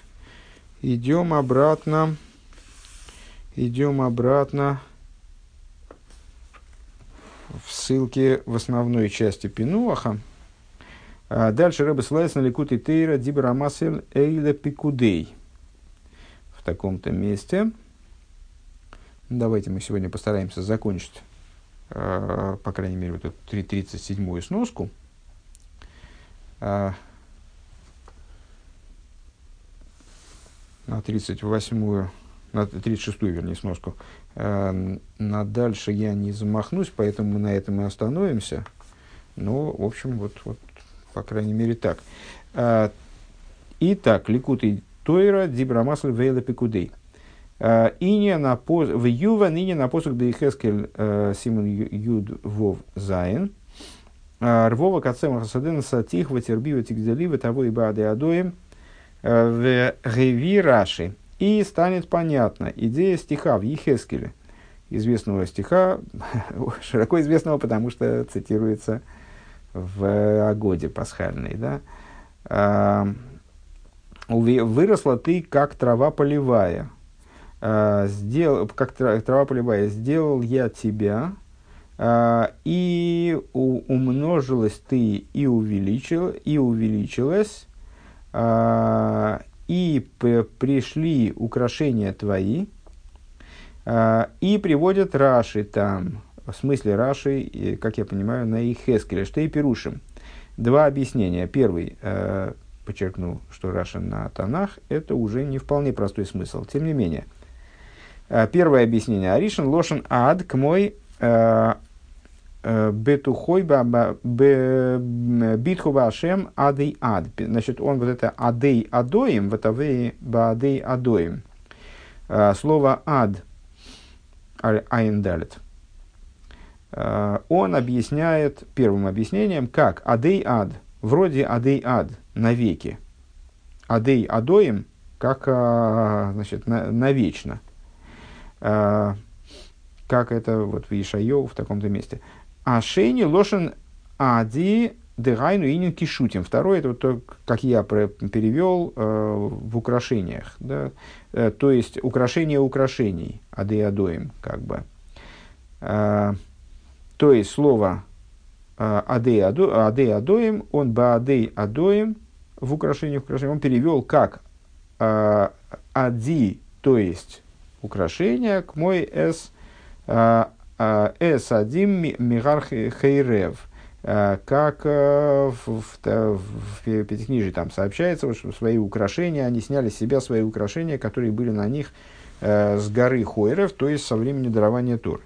идем обратно, идем обратно в ссылке в основной части Пинуаха. А дальше Рэбе ссылается на Ликут и Тейра Дибрамасель Эйля Пикудей. В таком-то месте. Давайте мы сегодня постараемся закончить, э, по крайней мере, вот эту 37-ю сноску. Э, на 38-ю, на 36-ю, вернее, сноску. Э, на дальше я не замахнусь, поэтому мы на этом и остановимся. Ну, в общем, вот, вот по крайней мере, так. Итак, Ликут Тойра Дибрамасль Вейла Пикудей. Э, ине на. В Юва ныне на посох Дейхескель э, Симон Юд Вов Зайн. Э, Рвова Кацема Хасадена Сатих Ватербива Тигдалива того и Бады Адоем в Геви Раши. И станет понятна идея стиха в Ехескеле, известного стиха, широко известного, потому что цитируется в Агоде пасхальной. Да? «Выросла ты, как трава полевая, сделал, как трава полевая, сделал я тебя, а, и умножилась ты и, увеличил, и увеличилась, а, и пришли украшения твои, и приводят Раши там, в смысле Раши, как я понимаю, на Ихескеле, что и Перушим. Два объяснения. Первый, подчеркну, что Раши на Танах, это уже не вполне простой смысл. Тем не менее, первое объяснение. Аришин лошен ад к мой э, э, бетухой битхува ашем адей ад. Значит, он вот это адей адоим, вот авей баадей адоим. Слово ад, айндалит, он объясняет первым объяснением, как адей ад, вроде адей ад, навеки. Адей адоим, как значит, навечно. А, как это вот в Ишайо в таком-то месте. А шейни лошен ади дегайну инин кишутим. Второе, это вот то, как я перевел э, в украшениях. Да? Э, то есть, украшение украшений, адей адоим, как бы. Э, то есть, слово э, адей адоим, он ба адей адоим, в украшениях, украшениях, он перевел как ади, то есть украшение, к мой с э, с адим мигар хейрев, как в, в, в, в Пятикнижии там сообщается, что свои украшения, они сняли с себя свои украшения, которые были на них с горы Хойрев, то есть со времени дарования Торы.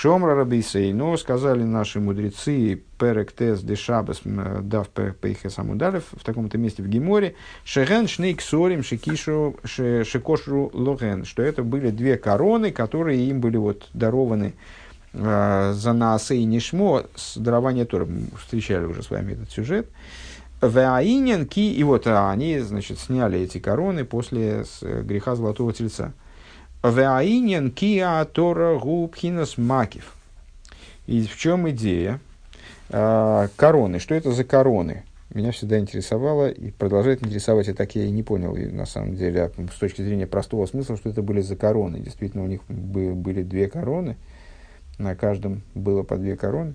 Шомра Рабисей, но сказали наши мудрецы, Перек Тес де Шабас, дав Пейхес Амудалев, в таком-то месте в Геморе, Шеген Шнейк Сорим Шикишу Шикошру Логен, что это были две короны, которые им были вот дарованы э, за Наасе и Нишмо с дарования Тора. Мы встречали уже с вами этот сюжет. Ваинен Ки, и вот они, значит, сняли эти короны после греха Золотого Тельца. Веаинен киа тора губхинас макив. И в чем идея? А, короны. Что это за короны? Меня всегда интересовало и продолжает интересовать, я так я и не понял, и на самом деле, а с точки зрения простого смысла, что это были за короны. Действительно, у них были две короны, на каждом было по две короны.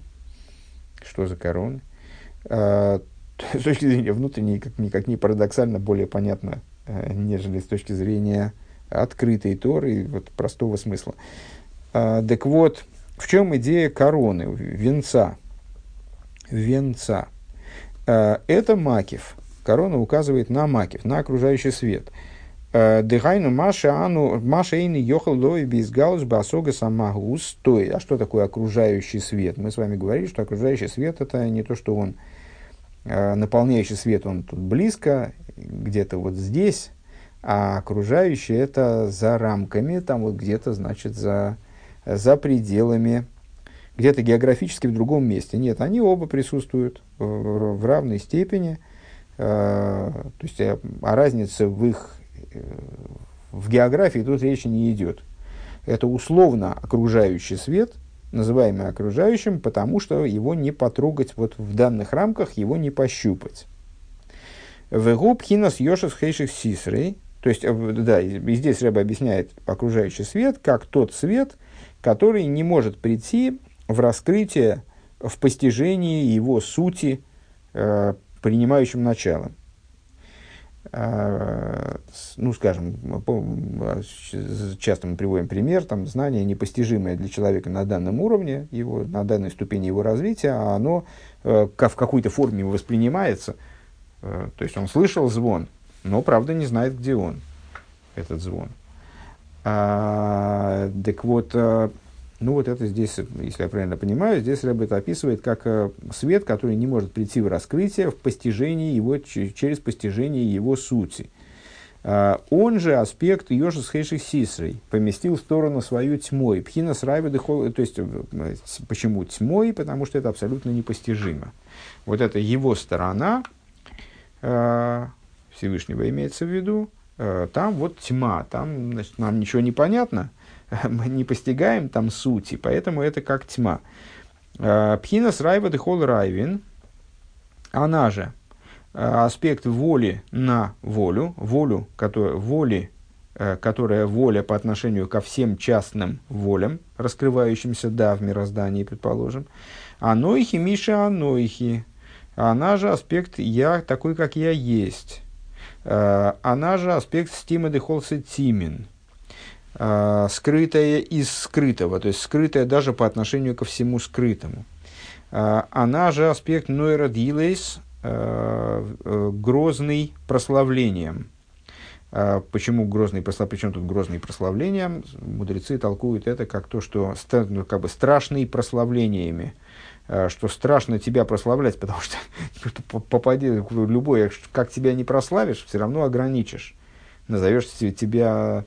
Что за короны? А, с точки зрения внутренней, как, никак не парадоксально, более понятно, э, нежели с точки зрения открытой Торы, вот простого смысла. А, так вот, в чем идея короны, венца? Венца. А, это макив. Корона указывает на макив, на окружающий свет. А, Дыхайну Маша Ану Маша Эйни Йохал Лои Бизгаус Басога Самагус. То а что такое окружающий свет? Мы с вами говорили, что окружающий свет это не то, что он наполняющий свет, он тут близко, где-то вот здесь, а окружающее это за рамками, там вот где-то, значит, за, за пределами, где-то географически в другом месте. Нет, они оба присутствуют в, равной степени. Э, то есть о, о разнице в их э, в географии тут речи не идет. Это условно окружающий свет, называемый окружающим, потому что его не потрогать вот в данных рамках, его не пощупать. Вегуб хинас йошес хейших сисрей, то есть, э, да, и здесь Рэба объясняет окружающий свет как тот свет, который не может прийти в раскрытие, в постижении его сути э, принимающим началом. Э, ну, скажем, часто мы приводим пример, там, знание непостижимое для человека на данном уровне, его, на данной ступени его развития, а оно э, в какой-то форме воспринимается. Э, то есть он слышал звон, но, правда, не знает, где он, этот звон. А, так вот, а, ну вот это здесь, если я правильно понимаю, здесь Рэб это описывает как а, свет, который не может прийти в раскрытие в постижении его, через постижение его сути. А, он же аспект Йошис Хейших Сисрой поместил в сторону свою тьмой. Пхина срайведы то есть э, почему тьмой? Потому что это абсолютно непостижимо. Вот это его сторона, Всевышнего имеется в виду, э, там вот тьма, там значит, нам ничего не понятно, мы не постигаем там сути, поэтому это как тьма. Э, Пхинас райва дехол райвин, она же э, аспект воли на волю, волю, которая, воли, которая воля по отношению ко всем частным волям, раскрывающимся, да, в мироздании, предположим. Анойхи, Миша, анойхи. Она же аспект я такой, как я есть. Э, она же аспект стима дехолса тимин, э, скрытая из скрытого, то есть скрытая даже по отношению ко всему скрытому. Э, она же аспект нойра дилейс, грозный прославлением. Почему грозный прославлением? Причем тут грозный прославлением? Мудрецы толкуют это как то, что ну, как бы страшный прославлениями. Э, что страшно тебя прославлять, потому что попади любой, как тебя не прославишь, все равно ограничишь. Назовешь тебя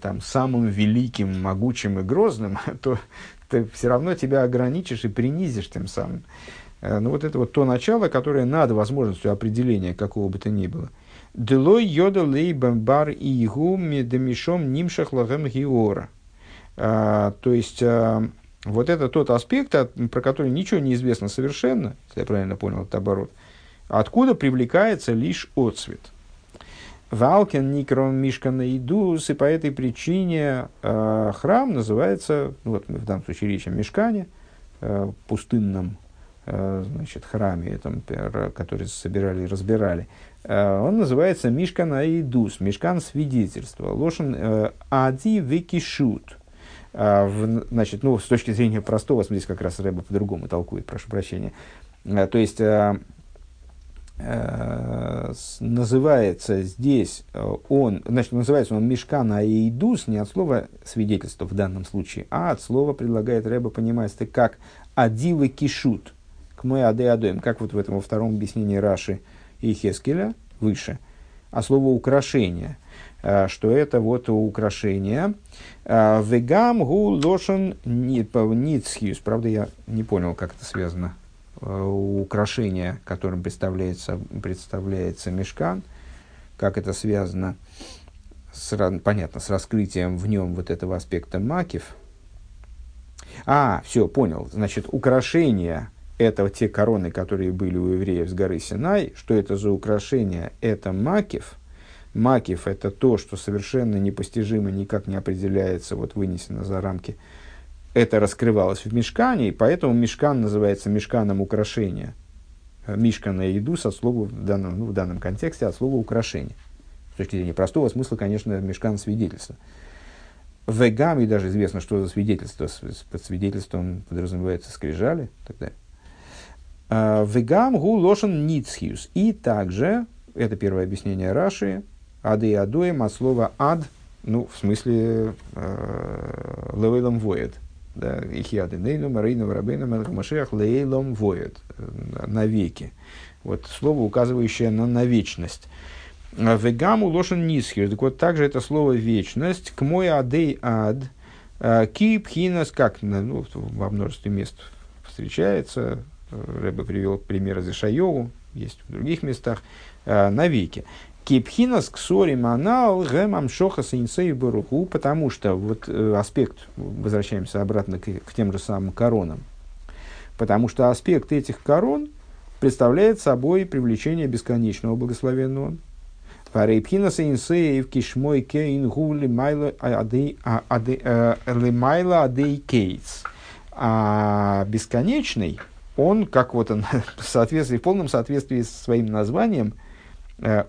там, самым великим, могучим и грозным, то ты все равно тебя ограничишь и принизишь тем самым. Э, ну, вот это вот то начало, которое над возможностью определения какого бы то ни было. Делой йода лей бамбар и игу медемишом нимшах лагем гиора. Э, то есть, вот это тот аспект, про который ничего не известно совершенно, если я правильно понял этот оборот, откуда привлекается лишь отцвет. Валкен Никрон Мишкана Идус, и по этой причине э, храм называется, ну вот в данном случае речь о Мешкане, э, пустынном значит, храме, этом, который собирали и разбирали, он называется Мишкан Аидус, Мишкан свидетельства. Лошен Ади Викишут. Значит, ну, с точки зрения простого, здесь как раз Рэба по-другому толкует, прошу прощения. То есть, Э, называется здесь он, значит, называется он Мешкан Аидус не от слова свидетельство в данном случае, а от слова предлагает Рэба понимать это как Адивы Кишут, к мой Аде Адоем, как вот в этом во втором объяснении Раши и Хескеля выше, а слово украшение, что это вот украшение. Вегам гу лошен ницхиус. Правда, я не понял, как это связано Э, украшения, которым представляется, представляется мешкан, как это связано, с, понятно, с раскрытием в нем вот этого аспекта макив. А, все, понял. Значит, украшения – это те короны, которые были у евреев с горы Синай. Что это за украшения? Это макив. Макив – это то, что совершенно непостижимо, никак не определяется, вот вынесено за рамки – это раскрывалось в мешкане, и поэтому мешкан называется мешканом украшения. Мишка на еду со слова в данном, ну, в данном контексте от слова украшение. С точки зрения простого смысла, конечно, мешкан свидетельства. В и даже известно, что за свидетельство. Под свидетельством подразумевается скрижали и так далее. А, Вегам гу лошен ницхиус. И также, это первое объяснение Раши, ады и адоем от слова ад, ну, в смысле э, левелом воет, да, Ихиады Нейну, Марину, Рабейну, Машех, Лейлом воет, э, навеки. Вот слово, указывающее на, на вечность. Вегаму лошен нисхир. Так вот, также это слово вечность. К мой адей ад. Э, Кипхинас, как ну, во множестве мест встречается. Рэбе привел пример из Ишайову, есть в других местах, э, навеки. Кипхинас ксори манал гэмам шоха синсей баруху, потому что вот э, аспект, возвращаемся обратно к, к тем же самым коронам, потому что аспект этих корон представляет собой привлечение бесконечного благословенного. Парейпхинаса инсеев кишмой кейн гу лимайла адей кейтс. А бесконечный, он, как вот он, в, соответствии, в полном соответствии со своим названием – Э,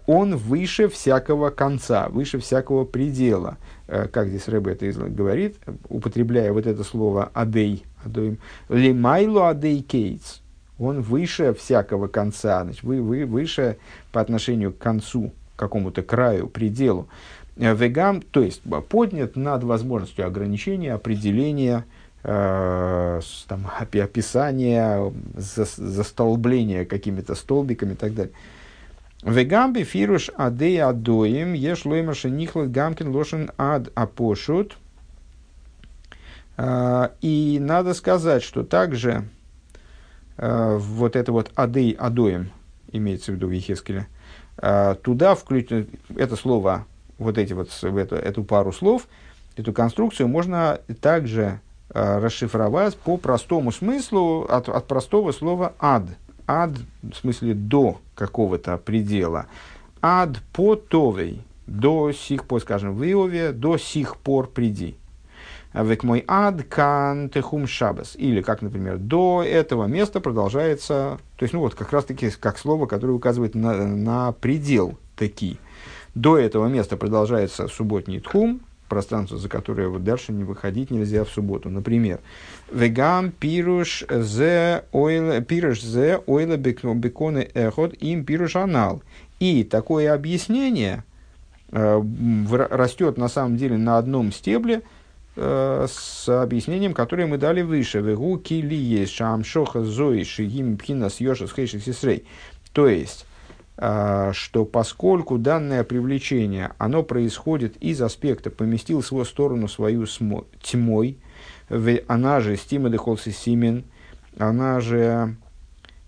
он выше всякого конца, выше всякого предела. Э, как здесь Рэбе это говорит, употребляя вот это слово «адей», «адоим», «лимайло адей кейтс», он выше всякого конца, значит, вы, вы, выше по отношению к концу, какому-то краю, пределу. Э, вегам, то есть поднят над возможностью ограничения, определения, э, там, описания, за, застолбления какими-то столбиками и так далее. Вегамби фируш адей адоим, еш лоймер шенихлад гамкин лошен ад апошут. А, и надо сказать, что также а, вот это вот адей адоим, имеется в виду в Ехескеле, а, туда включено, это слово, вот эти вот, эту, эту пару слов, эту конструкцию можно также расшифровать по простому смыслу от, от простого слова ад – ад, в смысле до какого-то предела, ад по товей, до сих пор, скажем, в Иове, до сих пор приди. Век мой ад кан техум шабас. Или, как, например, до этого места продолжается, то есть, ну вот, как раз таки, как слово, которое указывает на, на предел таки. До этого места продолжается субботний тхум, пространство, за которое вот дальше не выходить нельзя в субботу. Например, вегам пируш зе ойла пируш зе ойла беконы эхот им пируш анал. И такое объяснение э, растет на самом деле на одном стебле э, с объяснением, которое мы дали выше. Вегу кили есть шамшоха зои шигим пхинас йошас хейших сесрей. То есть, что поскольку данное привлечение, оно происходит из аспекта «поместил в свою сторону свою тьмой», она же стима дехолси симен, она же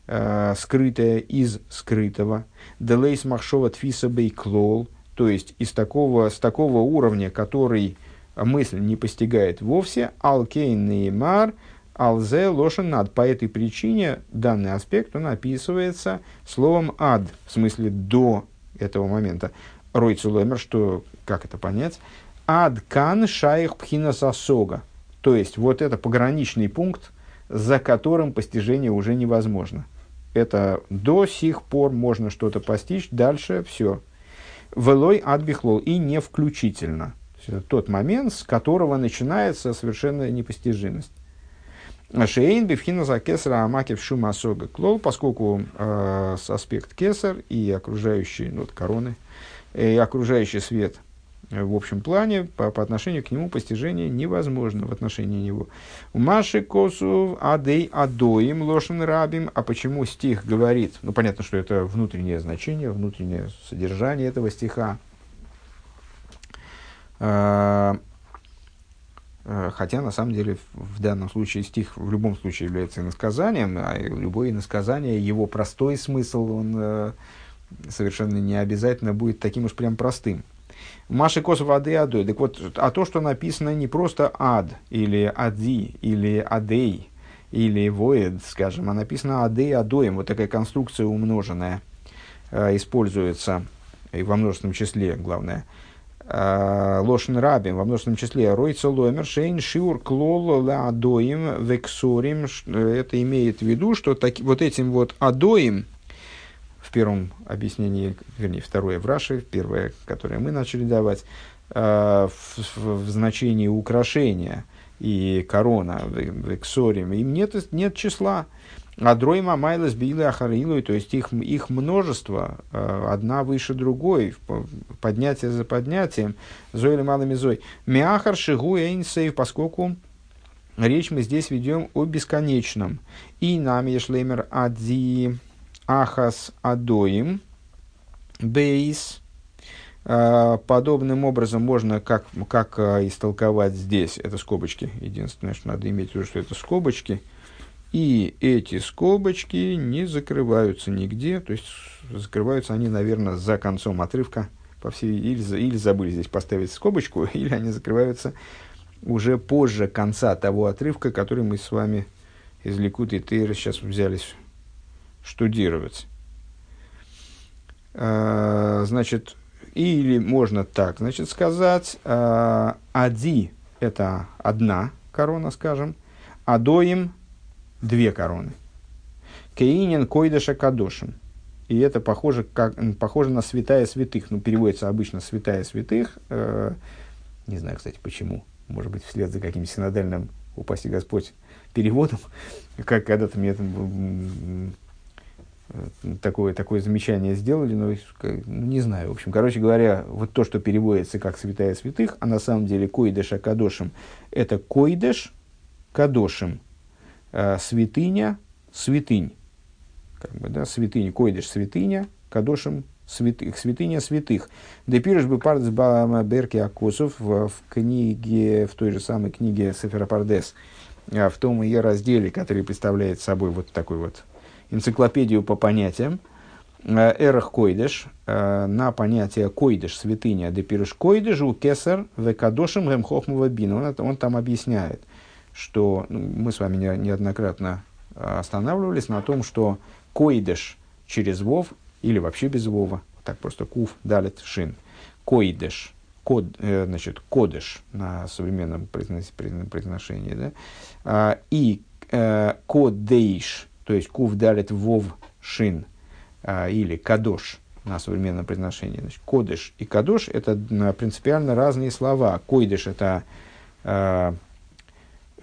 э, скрытая из скрытого, делейс махшова тфиса бейклол, то есть из такого, с такого уровня, который мысль не постигает вовсе, алкейн неймар – Алзе лошен над. По этой причине данный аспект, он описывается словом ад, в смысле до этого момента. Ройцу лемер, что, как это понять? Ад кан шайх пхина сосога. То есть, вот это пограничный пункт, за которым постижение уже невозможно. Это до сих пор можно что-то постичь, дальше все. Велой отбихлол и не включительно. Это тот момент, с которого начинается совершенная непостижимость. Шейн бифхина за кесара амакев шума сога клол, поскольку э, аспект кесар и окружающий, ну, вот короны, и окружающий свет в общем плане по, по отношению к нему постижение невозможно в отношении него. Маши косу адей адоим лошен рабим. А почему стих говорит? Ну, понятно, что это внутреннее значение, внутреннее содержание этого стиха. А, хотя, на самом деле, в данном случае стих в любом случае является иносказанием, а любое иносказание, его простой смысл, он э, совершенно не обязательно будет таким уж прям простым. Маши косов ады адой. Так вот, а то, что написано не просто ад, или ади, или адей, или воед, скажем, а написано адей адоем, вот такая конструкция умноженная, э, используется и во множественном числе, главное, э, лошен рабим, во множественном числе, ройца ломер, шейн, шиур, клол, адоим, вексорим, э, это имеет в виду, что таки, вот этим вот адоим, в первом объяснении, вернее, второе в Раши, первое, которое мы начали давать, э, в, в, в значении украшения и корона, в, в эксорим, им нет, нет числа. А дройма майлас билы ахарилу, то есть их, их множество, э, одна выше другой, поднятие за поднятием, зой или малыми зой. Миахар шигу эйнсейв, поскольку речь мы здесь ведем о бесконечном. И нам ешлемер ади Ахас Адоим Бейс. А, подобным образом можно как, как а, истолковать здесь, это скобочки, единственное, что надо иметь в виду, что это скобочки, и эти скобочки не закрываются нигде, то есть закрываются они, наверное, за концом отрывка, по всей, или, или забыли здесь поставить скобочку, или они закрываются уже позже конца того отрывка, который мы с вами из Ликута и Тейра сейчас взялись штудировать. А, значит, или можно так, значит, сказать, а, ади – это одна корона, скажем, адоим – две короны. Кейнин койдеша кадошим. И это похоже, как, похоже на святая святых. Ну, переводится обычно святая святых. Э, не знаю, кстати, почему. Может быть, вслед за каким-то синодальным, упаси Господь, переводом. Как когда-то мне это такое, такое замечание сделали, но ну, не знаю. В общем, короче говоря, вот то, что переводится как святая святых, а на самом деле койдеш акадошим, это койдеш кадошим, э, святыня, святынь. Как бы, да, святыня, койдеш святыня, кадошим святых, святыня святых. Депирыш бы пардес берки акосов в, книге, в той же самой книге Сеферапардес, в том ее разделе, который представляет собой вот такой вот энциклопедию по понятиям, э, Эрах Койдеш, э, на понятие Койдеш, святыня, депирыш Койдеш, у Кесар, Векадошим, Гемхохмова Бина. Он, он там объясняет, что ну, мы с вами не, неоднократно останавливались на том, что Койдеш через Вов или вообще без Вова, так просто Кув, Далит, Шин. Койдеш, код, э, значит, кодеш на современном произношении, да? А, и э, кодейш, то есть кув далит вов шин а, или кадош на современном произношении. Значит, кодыш и кадош – это принципиально разные слова. Койдыш – это а,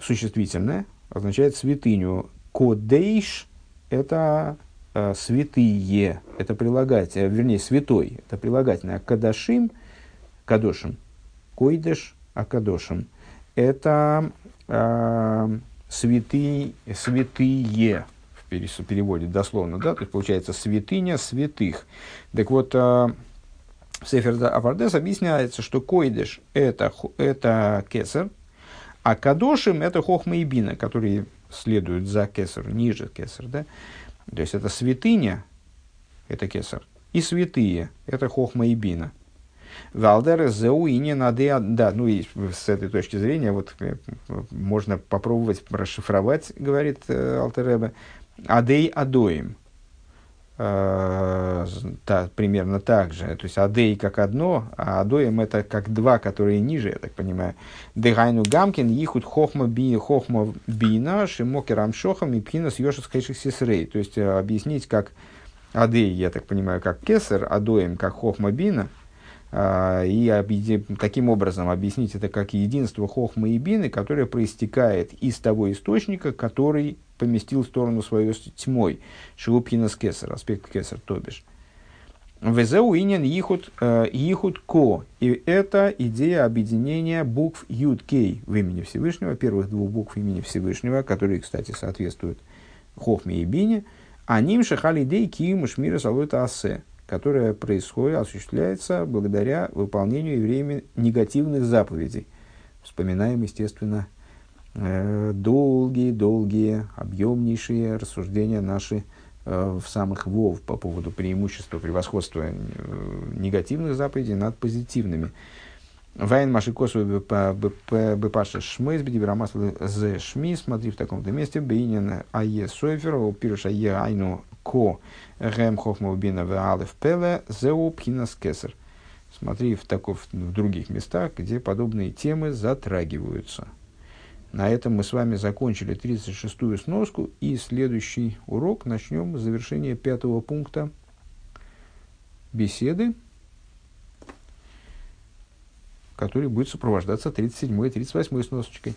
существительное, означает святыню. Кодейш – это а, святые, это прилагательное, вернее, святой, это прилагательное. А кадашим, кадошим, койдыш, а кадошим – это а, святые, святые, переводит дословно, да, то есть получается святыня святых. Так вот, э, Сефер Авардес объясняется, что койдеш это, это кесар, а кадошим это хохма и бина, которые следуют за кесар, ниже кесар, да. То есть это святыня, это кесар, и святые, это хохма и бина. Валдер зеу и не надо, да, ну и с этой точки зрения вот э, можно попробовать расшифровать, говорит э, Алтереба, Адей Адоим. Э, та, примерно так же. То есть адей как одно, а адоем это как два, которые ниже, я так понимаю. Дегайну гамкин ихут хохма би хохма бина шимокерам шохам и пхинас йошес хэших сесрей. То есть э, объяснить как адей, я так понимаю, как кесар, адоем как хохма бина – а, и таким образом объяснить это как единство хохмы и бины, которое проистекает из того источника, который поместил в сторону свою тьмой. Шилупхинас кесар, аспект кесар, то бишь. Везеу инин э, ихут ко. И это идея объединения букв Юд Кей в имени Всевышнего, первых двух букв имени Всевышнего, которые, кстати, соответствуют Хохме и Бине. Аним шахали дей киим шмира салута асе которая происходит, осуществляется благодаря выполнению евреями негативных заповедей. Вспоминаем, естественно, долгие-долгие, э, объемнейшие рассуждения наши э, в самых вов по поводу преимущества, превосходства э, негативных заповедей над позитивными. Вайн Машикосу Бепаша Шмейс Бедибрамас Зе Шми, смотри в таком-то месте, Бейнин Ае Сойфер, Пируш Ае Айну Ко Гэм Хохма Бина Веалев Пеле Зеу Пхинас Кесар. Смотри в, таков, в других местах, где подобные темы затрагиваются. На этом мы с вами закончили 36-ю сноску, и следующий урок начнем с завершения пятого пункта беседы, который будет сопровождаться 37-й и 38-й сносочкой.